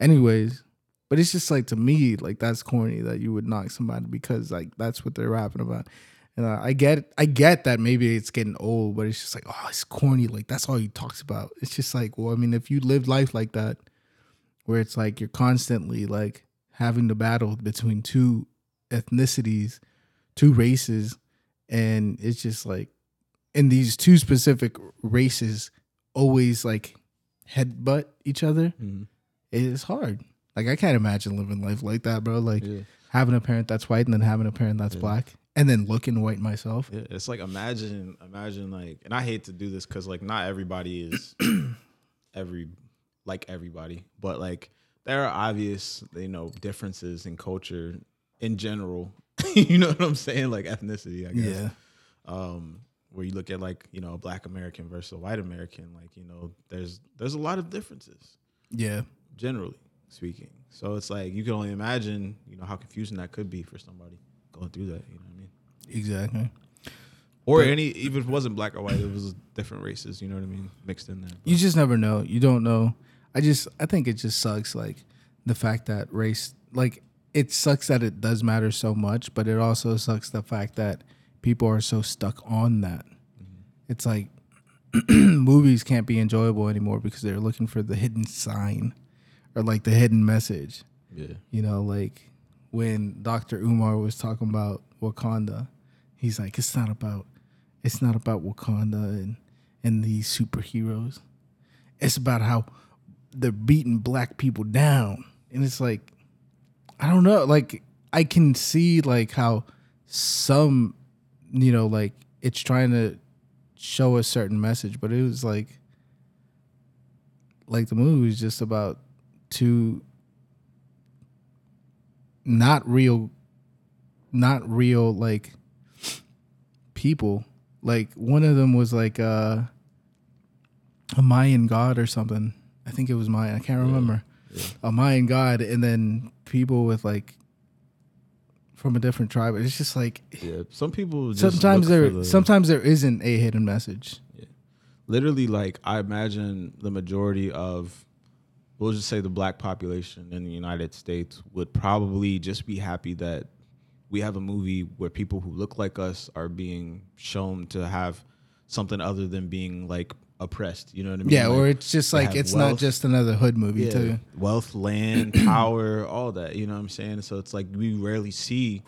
[SPEAKER 1] Anyways, but it's just like to me, like that's corny that you would knock somebody because like that's what they're rapping about. And uh, I get, I get that maybe it's getting old, but it's just like, oh, it's corny. Like that's all he talks about. It's just like, well, I mean, if you lived life like that, where it's like you're constantly like having to battle between two ethnicities, two races, and it's just like, and these two specific races always like headbutt each other
[SPEAKER 2] Mhm.
[SPEAKER 1] it is hard. Like I can't imagine living life like that, bro. Like
[SPEAKER 2] Yeah.
[SPEAKER 1] having a parent that's white and then having a parent that's
[SPEAKER 2] Yeah.
[SPEAKER 1] black and then looking white myself.
[SPEAKER 2] Yeah, it's like imagine, imagine like, and I hate to do this because like not everybody is every like everybody, but like there are obvious, you know, differences in culture in general. you know what I'm saying? Like ethnicity, I guess.
[SPEAKER 1] Yeah.
[SPEAKER 2] Um, where you look at like you know a black American versus a white American, like you know, there's there's a lot of differences
[SPEAKER 1] Yeah.
[SPEAKER 2] generally speaking. So it's like you can only imagine, you know, how confusing that could be for somebody going through that. You know what I mean?
[SPEAKER 1] Exactly.
[SPEAKER 2] Or
[SPEAKER 1] But-
[SPEAKER 2] any, even if it wasn't black or white, it was different races. You know what I mean? Mixed in there.
[SPEAKER 1] You just never know. You don't know. I just I think it just sucks like the fact that race like it sucks that it does matter so much, but it also sucks the fact that people are so stuck on that. Mm-hmm. It's like movies can't be enjoyable anymore because they're looking for the hidden sign or like the hidden message.
[SPEAKER 2] yeah,
[SPEAKER 1] You know, like when Dr. Umar was talking about Wakanda, he's like, it's not about it's not about Wakanda and and these superheroes. It's about how they're beating black people down. And it's like I don't know, like I can see like how some you know, like it's trying to show a certain message, but it was like like the movie was just about two not real, not real like people. Like one of them was like uh, a Mayan god or something. I think it was Mayan. I can't remember.
[SPEAKER 2] yeah.
[SPEAKER 1] A Mayan god, and then people with like from a different tribe. It's just like
[SPEAKER 2] Yeah, some people just
[SPEAKER 1] sometimes there
[SPEAKER 2] the-
[SPEAKER 1] sometimes there isn't a hidden message.
[SPEAKER 2] literally like I imagine the majority of we'll just say the black population in the United States would probably just be happy that we have a movie where people who look like us are being shown to have something other than being like oppressed. You know what I mean?
[SPEAKER 1] Yeah,
[SPEAKER 2] Like,
[SPEAKER 1] or it's just like it's not just another hood movie
[SPEAKER 2] yeah,
[SPEAKER 1] too.
[SPEAKER 2] wealth, land, power, all that. You know what I'm saying? So it's like we rarely see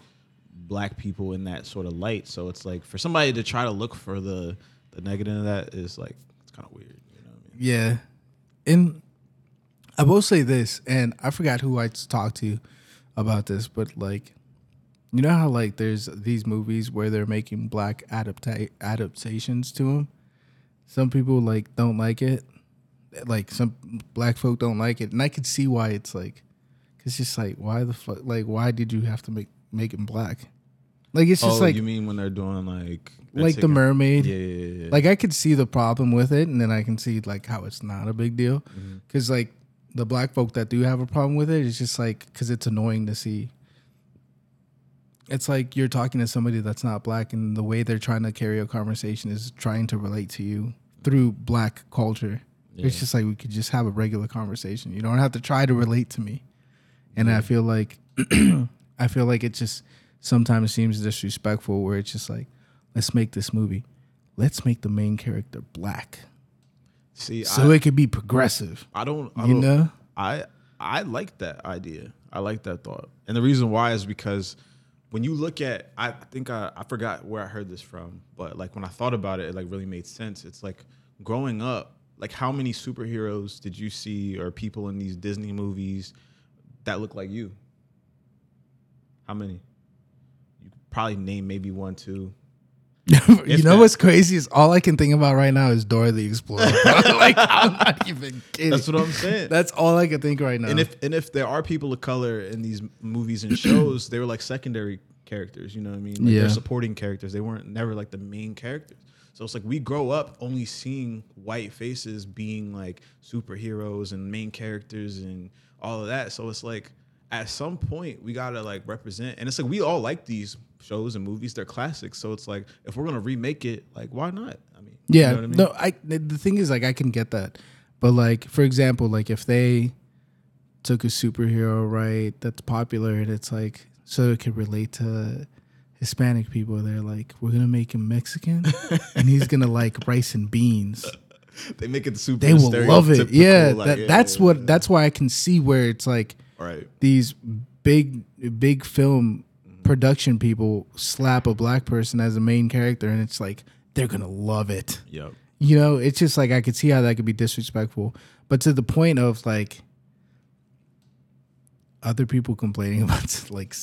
[SPEAKER 2] black people in that sort of light. So it's like for somebody to try to look for the the negative of that is like it's kind of weird. You know what I mean?
[SPEAKER 1] Yeah. And I will say this, and I forgot who I talked to about this, but like, you know how like there's these movies where they're making black adapta- adaptations to them. Some people like don't like it, like some black folk don't like it, and I could see why it's like, it's just like why the fuck, like why did you have to make make him black? Like it's just
[SPEAKER 2] oh,
[SPEAKER 1] like
[SPEAKER 2] you mean when they're doing like they're
[SPEAKER 1] like the mermaid.
[SPEAKER 2] Yeah, yeah, yeah.
[SPEAKER 1] Like I could see the problem with it, and then I can see like how it's not a big deal,
[SPEAKER 2] Mm-hmm.
[SPEAKER 1] because like the black folk that do have a problem with it, it's just like because it's annoying to see. It's like you're talking to somebody that's not black, and the way they're trying to carry a conversation is trying to relate to you through black culture. It's just like we could just have a regular conversation. You don't have to try to relate to me. And I feel like I feel like it just sometimes seems disrespectful where it's just like, let's make this movie. Let's make the main character black.
[SPEAKER 2] see,
[SPEAKER 1] So
[SPEAKER 2] I,
[SPEAKER 1] it could be progressive.
[SPEAKER 2] I don't, I
[SPEAKER 1] You
[SPEAKER 2] don't,
[SPEAKER 1] know?
[SPEAKER 2] I I like that idea. I like that thought, and the reason why is because when you look at, I think I, I forgot where I heard this from, but like when I thought about it, it like really made sense. It's like growing up, like how many superheroes did you see or people in these Disney movies that look like you? How many? You could probably name maybe one, two.
[SPEAKER 1] you know what's crazy is all I can think about right now is Dora the Explorer. like I'm not even kidding.
[SPEAKER 2] That's what I'm saying.
[SPEAKER 1] That's all I can think right now.
[SPEAKER 2] And if and if there are people of color in these movies and shows, they were like secondary characters. You know what I mean? Like
[SPEAKER 1] Yeah.
[SPEAKER 2] They're supporting characters. They weren't never like the main characters. So it's like we grow up only seeing white faces being like superheroes and main characters and all of that. So it's like at some point we gotta like represent. And it's like we all like these shows and movies. They're classics. So it's like if we're gonna remake it, like why not? I mean,
[SPEAKER 1] Yeah,
[SPEAKER 2] you know I mean?
[SPEAKER 1] no, I the thing is like I can get that, but like for example, like if they took a superhero right that's popular and it's like so it could relate to Hispanic people, they're like we're gonna make him Mexican and he's gonna like rice and beans.
[SPEAKER 2] they make it super.
[SPEAKER 1] They will love it. Yeah,
[SPEAKER 2] like,
[SPEAKER 1] that,
[SPEAKER 2] yeah,
[SPEAKER 1] that's
[SPEAKER 2] yeah,
[SPEAKER 1] what
[SPEAKER 2] yeah.
[SPEAKER 1] that's why I can see where it's like
[SPEAKER 2] right.
[SPEAKER 1] these big big film production people slap a black person as a main character and it's like they're gonna love it.
[SPEAKER 2] Yep.
[SPEAKER 1] You know, it's just like I could see how that could be disrespectful, but to the point of like other people complaining about like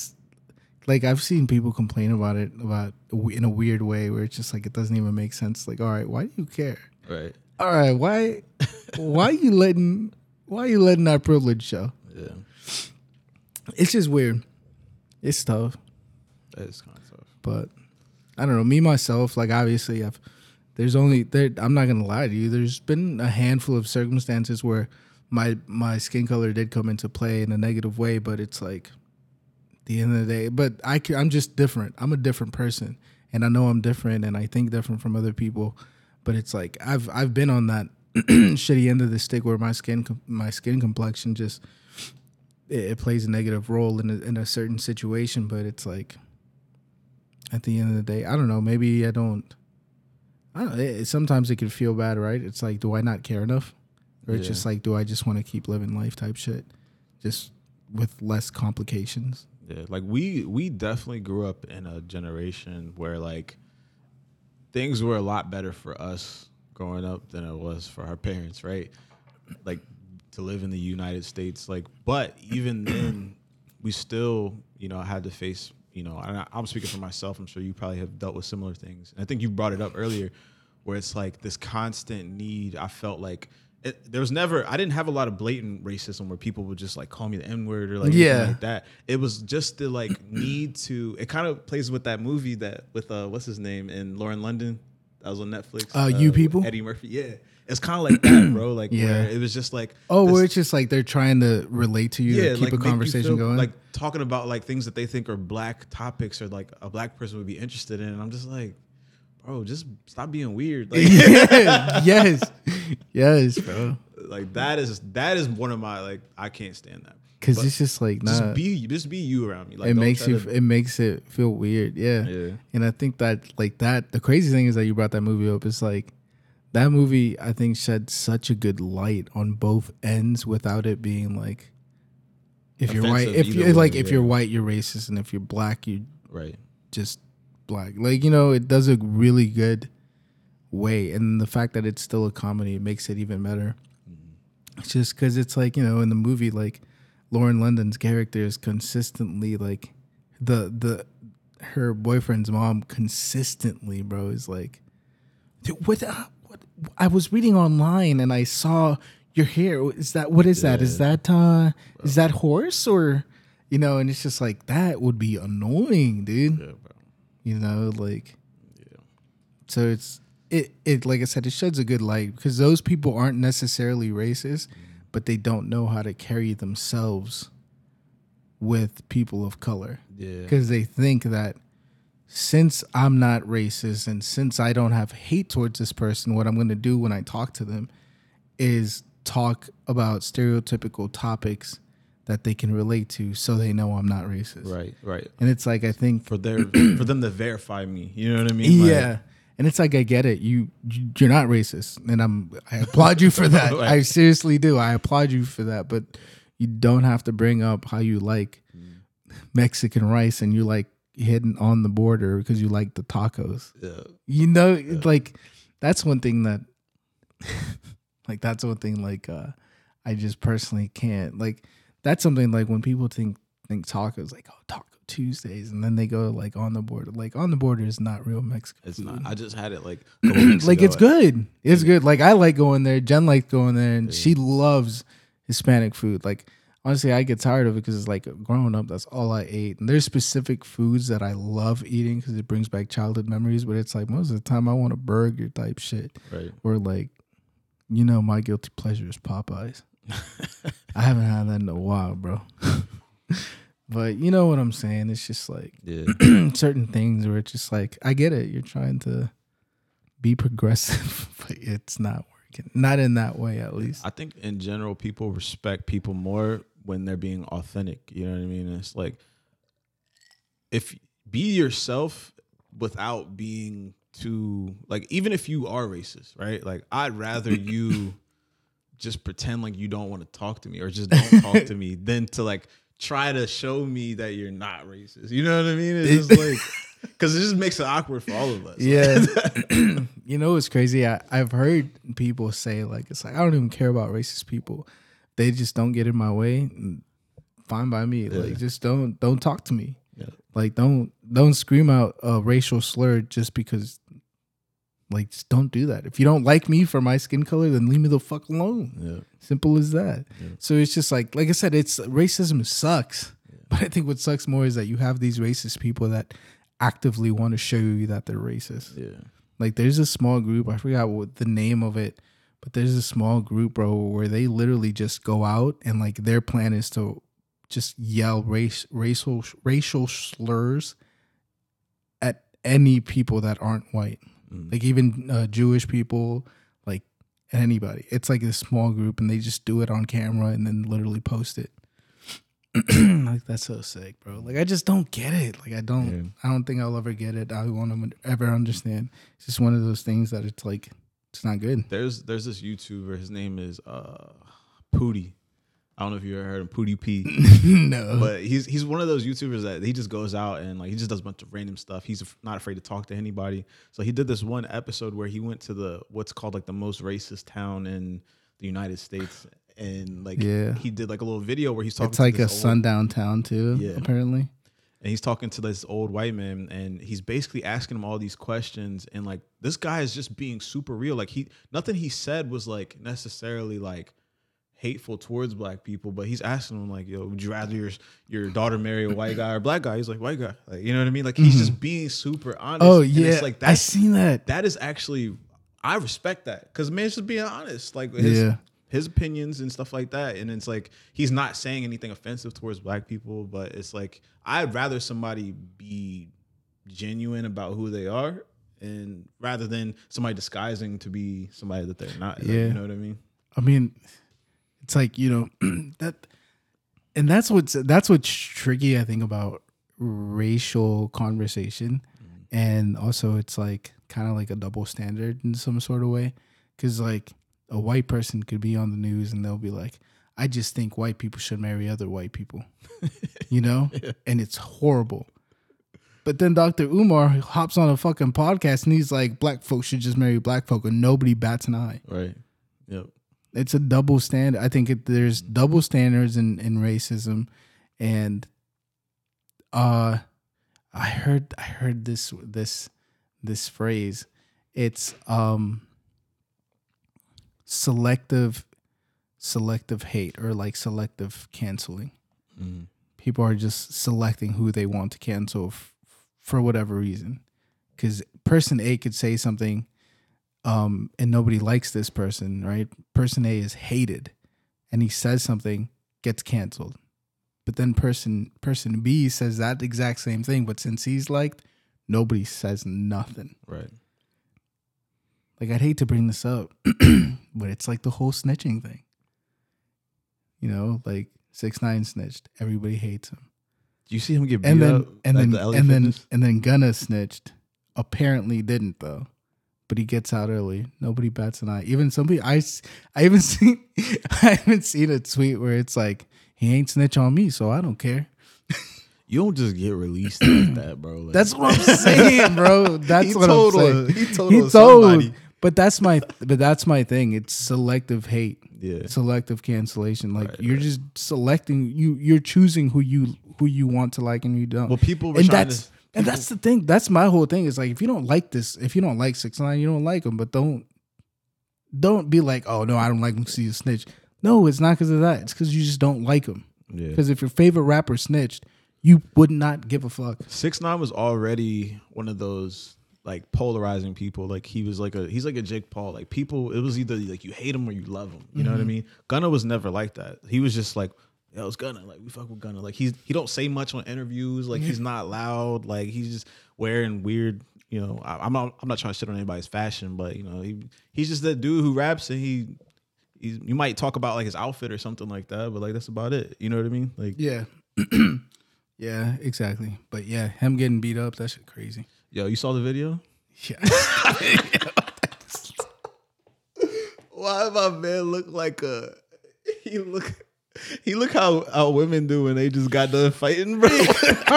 [SPEAKER 1] like I've seen people complain about it about in a weird way where it's just like it doesn't even make sense. Like, all right, why do you care?
[SPEAKER 2] Right.
[SPEAKER 1] All right, why why are you letting why are you letting that privilege show?
[SPEAKER 2] Yeah.
[SPEAKER 1] It's just weird. It's tough,
[SPEAKER 2] That is kind of tough.
[SPEAKER 1] but I don't know. Me myself, like obviously, I've there's only there. I'm not gonna lie to you. There's been a handful of circumstances where my my skin color did come into play in a negative way, but it's like the end of the day. But I can, I'm just different. I'm a different person, and I know I'm different, and I think different from other people. But it's like I've I've been on that shitty end of the stick where my skin my skin complexion just it, it plays a negative role in a, in a certain situation. But it's like at the end of the day, I don't know. Maybe I don't. I don't. It, sometimes it can feel bad, right? It's like, do I not care enough, or it's just like, do I just want to keep living life type shit, just with less complications?
[SPEAKER 2] Yeah, like we we definitely grew up in a generation where like things were a lot better for us growing up than it was for our parents, right? Like to live in the United States, like but even then we still, you know, I had to face, you know, and I, I'm speaking for myself, I'm sure you probably have dealt with similar things. And I think you brought it up earlier where it's like this constant need I felt like it, there was never I didn't have a lot of blatant racism where people would just like call me the N word or like
[SPEAKER 1] Yeah.
[SPEAKER 2] like that. It was just the like need to. It kind of plays with that movie that with uh what's his name and Lauren London that was on Netflix.
[SPEAKER 1] Uh, You People?
[SPEAKER 2] Eddie Murphy. Yeah, it's kind of like that, bro. Like
[SPEAKER 1] Yeah.
[SPEAKER 2] where it was just like
[SPEAKER 1] Oh,
[SPEAKER 2] this-
[SPEAKER 1] where it's just like they're trying to relate to you to keep
[SPEAKER 2] like,
[SPEAKER 1] a conversation
[SPEAKER 2] feel-
[SPEAKER 1] going.
[SPEAKER 2] Like talking about like things that they think are black topics or like a black person would be interested in. And I'm just like, bro, just stop being weird. Like,
[SPEAKER 1] yes, yes, bro.
[SPEAKER 2] like that is that is one of my like I can't stand that.
[SPEAKER 1] Because it's just like
[SPEAKER 2] just
[SPEAKER 1] nah,
[SPEAKER 2] be just be you around me. Like
[SPEAKER 1] it makes you.
[SPEAKER 2] to-
[SPEAKER 1] it makes it feel weird. Yeah.
[SPEAKER 2] yeah.
[SPEAKER 1] And I think that like that the crazy thing is that you brought that movie up. It's like that movie I think shed such a good light on both ends without it being like if you're white if you're like
[SPEAKER 2] way,
[SPEAKER 1] if
[SPEAKER 2] yeah.
[SPEAKER 1] you're white you're racist and if you're black you
[SPEAKER 2] Right.
[SPEAKER 1] just black. Like, you know, it does a really good way. And the fact that it's still a comedy makes it even better. Mm-hmm. It's just because it's like, you know, in the movie, like Lauren London's character is consistently like the, the, her boyfriend's mom consistently, bro, is like, "Dude, what, what, I was reading online and I saw your hair. Is that, what is that? Is that, uh, is that horse or, you know, and it's just like, that would be annoying, dude
[SPEAKER 2] Yeah,
[SPEAKER 1] you know like
[SPEAKER 2] Yeah.
[SPEAKER 1] so it's it it like i said it sheds a good light because those people aren't necessarily racist but they don't know how to carry themselves with people of color
[SPEAKER 2] Yeah.
[SPEAKER 1] because they think that since i'm not racist and since i don't have hate towards this person what i'm going to do when i talk to them is talk about stereotypical topics that they can relate to so they know i'm not racist
[SPEAKER 2] Right. Right.
[SPEAKER 1] and it's like i think
[SPEAKER 2] For their for them to verify me. You know what I mean? Like,
[SPEAKER 1] yeah. And it's like I get it. You you- you're not racist, and I'm I applaud you for that. I seriously do. I applaud you for that. But you don't have to bring up how you like mm. Mexican rice and you like hidden on the border because you like the tacos.
[SPEAKER 2] Yeah.
[SPEAKER 1] You know, it's like that's one thing that like that's one thing like uh I just personally can't like that's something like when people think think tacos like oh taco Tuesdays and then they go like on the border like on the border is not real Mexican
[SPEAKER 2] It's not. I just had it like
[SPEAKER 1] like it's good. It's good. Like I like going there. Jen likes going there and she loves Hispanic food. Like honestly I get tired of it because it's like growing up that's all I ate and there's specific foods that I love eating because it brings back childhood memories but it's like most of the time I want a burger type shit
[SPEAKER 2] Right.
[SPEAKER 1] or like you know my guilty pleasure is Popeyes I haven't had that in a while bro but you know what I'm saying it's just like
[SPEAKER 2] Yeah.
[SPEAKER 1] certain things where it's just like I get it. You're trying to be progressive, but it's not working. Not in that way, at least.
[SPEAKER 2] I think in general, people respect people more when they're being authentic. You know what I mean? It's like if be yourself without being too like even if you are racist, right? Like I'd rather you just pretend like you don't want to talk to me or just don't talk to me than to like try to show me that you're not racist. You know what I mean? It's just like because it just makes it awkward for all of us.
[SPEAKER 1] Yeah. you know what's crazy? I, I've heard people say like it's like I don't even care about racist people. They just don't get in my way. Fine by me. Like just don't don't talk to me.
[SPEAKER 2] Yeah.
[SPEAKER 1] Like don't don't scream out a racial slur just because like just don't do that. If you don't like me for my skin color, then leave me the fuck alone.
[SPEAKER 2] Yeah.
[SPEAKER 1] Simple as that. So it's just like, like I said, it's racism sucks. But I think what sucks more is that you have these racist people that actively want to show you that they're racist.
[SPEAKER 2] Yeah.
[SPEAKER 1] Like there's a small group, I forgot what the name of it, but there's a small group, bro, where they literally just go out and like their plan is to just yell race racial racial slurs at any people that aren't white.
[SPEAKER 2] Mm.
[SPEAKER 1] Like even uh, Jewish people, like anybody. It's like a small group and they just do it on camera and then literally post it. like that's so sick, bro. Like I just don't get it. Like I don't I don't think I'll ever get it. I won't ever understand. It's just one of those things that it's like it's not good.
[SPEAKER 2] There's there's this YouTuber. His name is uh Pootie. I don't know if you ever heard of Pootie P,
[SPEAKER 1] no.
[SPEAKER 2] but he's he's one of those YouTubers that he just goes out and like he just does a bunch of random stuff. He's not afraid to talk to anybody. So he did this one episode where he went to the what's called like the most racist town in the United States, and like
[SPEAKER 1] Yeah.
[SPEAKER 2] he did like a little video where he's talking.
[SPEAKER 1] it's like a
[SPEAKER 2] old-
[SPEAKER 1] sundown town too,
[SPEAKER 2] Yeah.
[SPEAKER 1] apparently.
[SPEAKER 2] And he's talking to this old white man, and he's basically asking him all these questions, and like this guy is just being super real. Like he, nothing he said was like necessarily like hateful towards black people, but he's asking him like, "Yo, would you rather your your daughter marry a white guy or a black guy?" He's like, "White guy." Like, you know what I mean? Like he's just mm-hmm. being super honest.
[SPEAKER 1] Oh
[SPEAKER 2] And
[SPEAKER 1] yeah,
[SPEAKER 2] it's like
[SPEAKER 1] I
[SPEAKER 2] that's
[SPEAKER 1] seen that.
[SPEAKER 2] that is actually I respect that because man's just being honest, like his
[SPEAKER 1] Yeah.
[SPEAKER 2] His opinions and stuff like that. And it's like he's not saying anything offensive towards black people, but it's like I'd rather somebody be genuine about who they are, and rather than somebody disguising to be somebody that they're not. Like,
[SPEAKER 1] Yeah.
[SPEAKER 2] you know what I mean?
[SPEAKER 1] I mean, it's like you know that, and that's what's that's what's tricky. I think about racial conversation, mm-hmm. and also it's like kind of like a double standard in some sort of way, because like a white person could be on the news and they'll be like, "I just think white people should marry other white people," you know, and it's horrible. But then Dr. Umar hops on a fucking podcast and he's like, "Black folks should just marry black folk," and nobody bats an eye
[SPEAKER 2] Right. Yep.
[SPEAKER 1] it's a double standard. I think it, there's double standards in, in racism, and uh, I heard I heard this this this phrase. It's um selective selective hate or like selective canceling.
[SPEAKER 2] Mhm.
[SPEAKER 1] People are just selecting who they want to cancel f- for whatever reason. Because person A could say something um, and nobody likes this person, right? Person A is hated, and he says something, gets canceled. But then person person B says that exact same thing, but since he's liked, nobody says nothing.
[SPEAKER 2] Right.
[SPEAKER 1] Like I'd hate to bring this up, but it's like the whole snitching thing. You know, like six nine snitched, everybody hates him,
[SPEAKER 2] Do you see him get beat
[SPEAKER 1] and then
[SPEAKER 2] up
[SPEAKER 1] and then
[SPEAKER 2] the
[SPEAKER 1] and then and then Gunna snitched. Apparently didn't though, but he gets out early. Nobody bats an eye. Even somebody I I even seen I haven't seen a tweet where it's like he ain't snitch on me, so I don't care.
[SPEAKER 2] you don't just get released like that, bro. Like,
[SPEAKER 1] That's what I'm saying, bro. That's what I'm saying.
[SPEAKER 2] on- he told
[SPEAKER 1] he told,
[SPEAKER 2] somebody.
[SPEAKER 1] But that's my but that's my thing. It's selective hate,
[SPEAKER 2] yeah.
[SPEAKER 1] selective cancellation. Like
[SPEAKER 2] Right,
[SPEAKER 1] you're
[SPEAKER 2] right.
[SPEAKER 1] just selecting you. You're choosing who you who you want to like and you don't.
[SPEAKER 2] Well, people were
[SPEAKER 1] and
[SPEAKER 2] trying
[SPEAKER 1] that's
[SPEAKER 2] to.
[SPEAKER 1] and that's the thing. That's my whole thing. Is like if you don't like this, if you don't like six nine, you don't like him. But don't don't be like, oh no, I don't like him because he's a snitch. No, it's not because of that. It's because you just don't like him.
[SPEAKER 2] Yeah.
[SPEAKER 1] Because if your favorite rapper snitched, you would not give a fuck.
[SPEAKER 2] Six nine was already one of those like polarizing people. Like he was like a he's like a Jake Paul. Like people, it was either like you hate him or you love him. You know what I mm-hmm. mean? Gunna was never like that. He was just like, yo, it's Gunna. Like we fuck with Gunna. Like he's he don't say much on interviews. Like he's not loud. Like he's just wearing weird. You know, I, I'm not I'm not trying to shit on anybody's fashion, but you know he he's just that dude who raps and he. He's, you might talk about like his outfit or something like that, but like that's about it. You know what I mean? Like,
[SPEAKER 1] Yeah. yeah, exactly. But yeah, him getting beat up, that shit crazy.
[SPEAKER 2] Yo, you saw the video?
[SPEAKER 1] Yeah.
[SPEAKER 2] Why my man look like a he look he look how how women do when they just got done fighting, bro.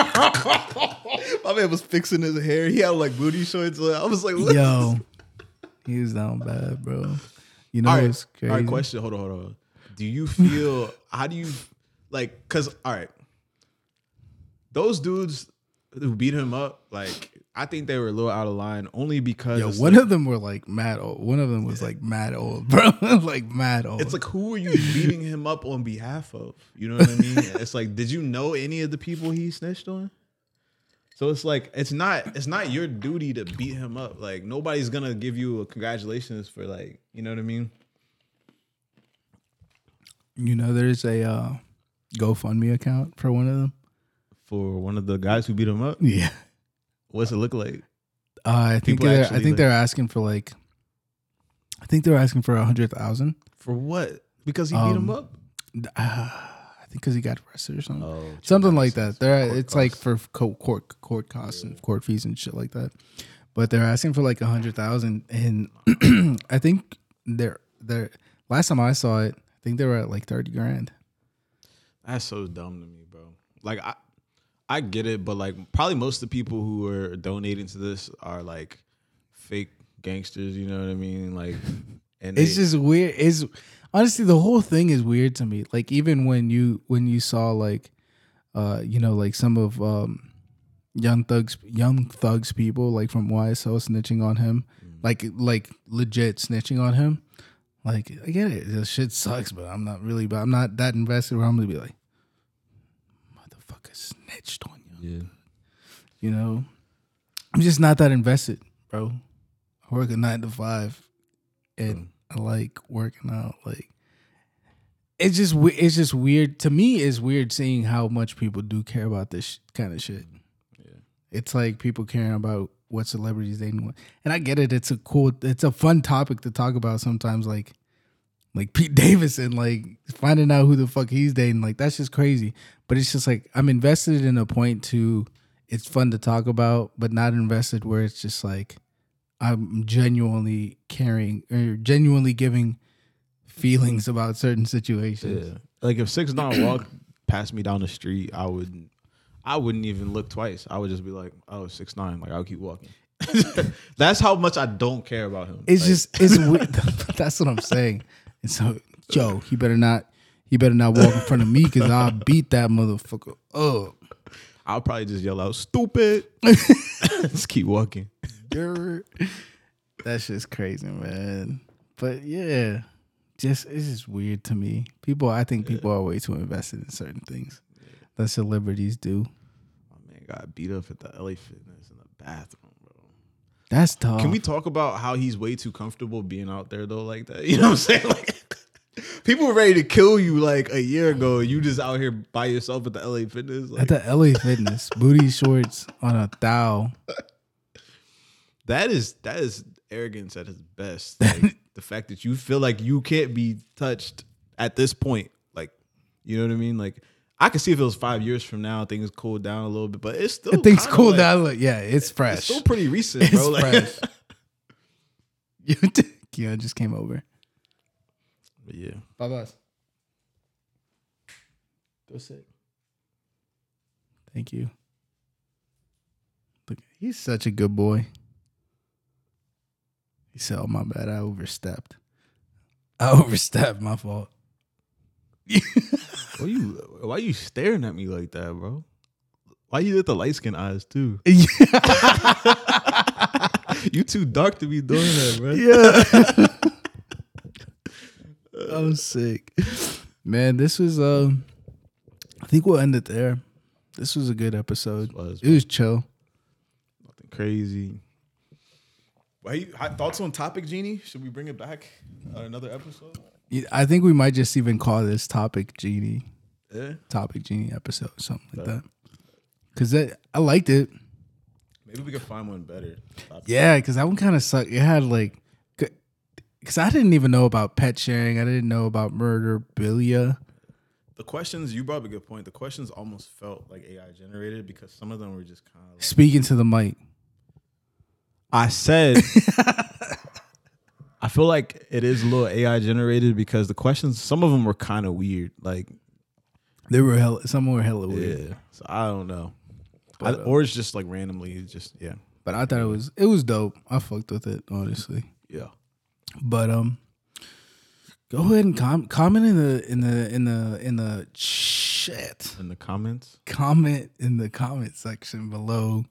[SPEAKER 2] my man was fixing his hair. He had like booty shorts. on. I was like, what?
[SPEAKER 1] Yo. He was down bad, bro. You know
[SPEAKER 2] all right,
[SPEAKER 1] it's crazy.
[SPEAKER 2] all right. Question. Hold on, hold on. Do you feel? how do you like? Cause all right, those dudes who beat him up, like I think they were a little out of line, only because
[SPEAKER 1] Yo, one
[SPEAKER 2] like,
[SPEAKER 1] of them were like mad old. One of them was like mad old, bro. like mad old.
[SPEAKER 2] It's like who are you beating him up on behalf of? You know what I mean? it's like, did you know any of the people he snitched on? So it's like it's not it's not your duty to beat him up. Like nobody's gonna give you a congratulations for like you know what I mean.
[SPEAKER 1] you know, there's a uh, GoFundMe account for one of them.
[SPEAKER 2] For one of the guys who beat him up,
[SPEAKER 1] Yeah.
[SPEAKER 2] What's it look like?
[SPEAKER 1] Uh, I think
[SPEAKER 2] People
[SPEAKER 1] they're, I
[SPEAKER 2] actually,
[SPEAKER 1] think
[SPEAKER 2] like-
[SPEAKER 1] they're asking for like, I think they're asking for a hundred thousand.
[SPEAKER 2] For what? Because he beat him
[SPEAKER 1] Um,
[SPEAKER 2] up.
[SPEAKER 1] Uh, I think because he got arrested or something.
[SPEAKER 2] Oh,
[SPEAKER 1] something like that. They're
[SPEAKER 2] Court
[SPEAKER 1] it's like for co- court court costs and court fees and shit like that. But they're asking for like a hundred thousand, and I think they're they're last time I saw it, I think they were at like thirty grand.
[SPEAKER 2] That's so dumb to me, bro. Like I I get it, but like probably most of the people who are donating to this are like fake gangsters, you know what I mean? Like and
[SPEAKER 1] It's
[SPEAKER 2] they-
[SPEAKER 1] just weird. It's honestly the whole thing is weird to me. Like even when you when you saw like, uh, you know, like some of um young thugs, young thugs people like from YSL snitching on him, like like legit snitching on him. Like I get it, this shit sucks, but I'm not really, but I'm not that invested. Where I'm gonna be like, motherfucker snitched on you.
[SPEAKER 2] Yeah.
[SPEAKER 1] You know, I'm just not that invested, bro. I work a nine to five, and I like working out. Like, it's just it's just weird to me. It's weird seeing how much people do care about this sh- kind of shit. Mm-hmm.
[SPEAKER 2] Yeah.
[SPEAKER 1] It's like people caring about what celebrities they know, and I get it. It's a cool, it's a fun topic to talk about sometimes. Like, like Pete Davidson, like finding out who the fuck he's dating, like that's just crazy. But it's just like I'm invested in a point to it's fun to talk about, but not invested where it's just like I'm genuinely caring or genuinely giving feelings about certain situations.
[SPEAKER 2] Yeah. Like if six nine walked past me down the street, I would I wouldn't even look twice. I would just be like, oh, six nine. Like I'll keep walking. That's how much I don't care about him.
[SPEAKER 1] It's
[SPEAKER 2] Like,
[SPEAKER 1] just it's that's what I'm saying. And so, Joe, he better not he better not walk in front of me because I'll beat that motherfucker up.
[SPEAKER 2] I'll probably just yell out, stupid. just keep walking.
[SPEAKER 1] Grr. That's just crazy, man. But yeah, just it's just weird to me. People, I think people are way too invested in certain things that celebrities do.
[SPEAKER 2] My man got beat up at the LA Fitness in the bathroom, bro.
[SPEAKER 1] That's tough.
[SPEAKER 2] Can we talk about how he's way too comfortable being out there though, like that? You know what I'm saying? Like people were ready to kill you like a year ago. You just out here by yourself at the LA Fitness. Like,
[SPEAKER 1] at the LA Fitness booty shorts on a thou?
[SPEAKER 2] that is that is arrogance at its best. Like the fact that you feel like you can't be touched at this point. Like, you know what I mean? Like I could see if it was five years from now, things cooled down a little bit, but it's still
[SPEAKER 1] Things
[SPEAKER 2] kinda
[SPEAKER 1] cool
[SPEAKER 2] like-
[SPEAKER 1] down. Like, yeah, it's fresh.
[SPEAKER 2] It's still pretty recent,
[SPEAKER 1] It's
[SPEAKER 2] bro. Like,
[SPEAKER 1] fresh. You just came over.
[SPEAKER 2] But yeah.
[SPEAKER 1] Bye bye. Go sit. Thank you. Look, he's such a good boy. He said, "Oh my bad, I overstepped. I overstepped. My fault."
[SPEAKER 2] Why you why you staring at me like that, bro? Why you did the light skin eyes too? you too dark to be doing that, bro.
[SPEAKER 1] yeah. I'm sick, man. This was um, I think we'll end it there. This was a good episode.
[SPEAKER 2] Was,
[SPEAKER 1] It was chill.
[SPEAKER 2] Nothing crazy. Hi- thoughts on topic, Genie? Should we bring it back on another episode?
[SPEAKER 1] I think we might just even call this topic genie,
[SPEAKER 2] Yeah.
[SPEAKER 1] topic genie episode, something like that. Cause that, I liked it.
[SPEAKER 2] Maybe we could find one better.
[SPEAKER 1] Yeah, cause that one kind of sucked. It had like, c- cause I didn't even know about pet sharing. I didn't know about murder, bilia.
[SPEAKER 2] The questions you brought up a good point. The questions almost felt like AI generated because some of them were just kind of. Like,
[SPEAKER 1] Speaking to the mic.
[SPEAKER 2] I said. I feel like it is a little AI generated because the questions, some of them were kind of weird. Like,
[SPEAKER 1] They were hella, some were hella weird.
[SPEAKER 2] yeah. So I don't know. I,
[SPEAKER 1] But, uh,
[SPEAKER 2] or it's just like randomly, it's just yeah,
[SPEAKER 1] But I thought it was, it was dope. I fucked with it, honestly.
[SPEAKER 2] yeah.
[SPEAKER 1] But um, go ahead and com- comment in the in the in the in the shit.
[SPEAKER 2] In the comments,
[SPEAKER 1] Comment in the comment section below,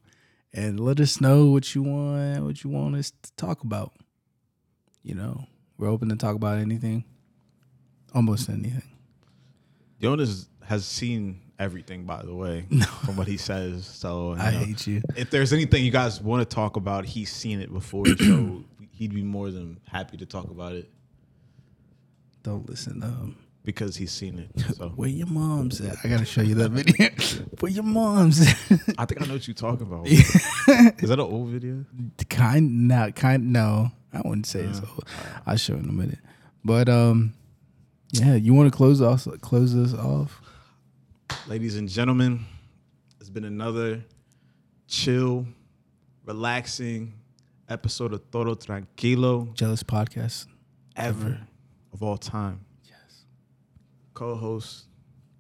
[SPEAKER 1] and let us know what you want. What you want us to talk about. You know, we're open to talk about anything, almost anything.
[SPEAKER 2] Jonas has seen everything, by the way, from what he says. So
[SPEAKER 1] I
[SPEAKER 2] know,
[SPEAKER 1] hate you.
[SPEAKER 2] if there's anything you guys want to talk about, he's seen it before, so he'd be more than happy to talk about it
[SPEAKER 1] Don't listen to him.
[SPEAKER 2] because he's seen it. So
[SPEAKER 1] Where your mom's at? I gotta show you that video. Where your mom's at?
[SPEAKER 2] I think I know what you're talking about. Is that an old video?
[SPEAKER 1] kind not kind no i wouldn't say it's old. i'll show in a minute but um yeah you want to close us close this off
[SPEAKER 2] Ladies and gentlemen, it's been another chill, relaxing episode of Todo Tranquilo
[SPEAKER 1] jealous podcast
[SPEAKER 2] ever of all time.
[SPEAKER 1] yes
[SPEAKER 2] Co-host,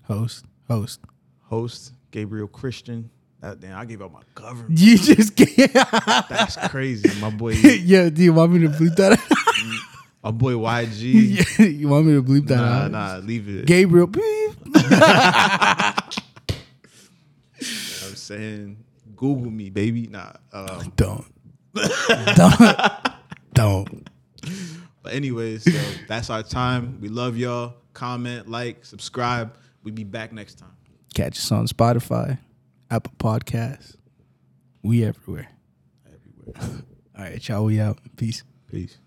[SPEAKER 1] host host
[SPEAKER 2] host Gabriel Christian. That damn, I gave up my government.
[SPEAKER 1] you just can't
[SPEAKER 2] That's crazy. My boy,
[SPEAKER 1] yeah do you want me to bleep that out?
[SPEAKER 2] my boy YG.
[SPEAKER 1] yeah, you want me to bleep that
[SPEAKER 2] Nah,
[SPEAKER 1] out
[SPEAKER 2] nah, leave it.
[SPEAKER 1] gabriel beep.
[SPEAKER 2] You know what I'm saying Google me, baby. Nah. Um,
[SPEAKER 1] Don't. Don't. Don't.
[SPEAKER 2] but anyways, so that's our time. We love y'all. Comment, like, subscribe. We be back next time.
[SPEAKER 1] Catch us on Spotify, Apple Podcasts. We everywhere.
[SPEAKER 2] Everywhere.
[SPEAKER 1] All right, y'all. We out. Peace.
[SPEAKER 2] Peace.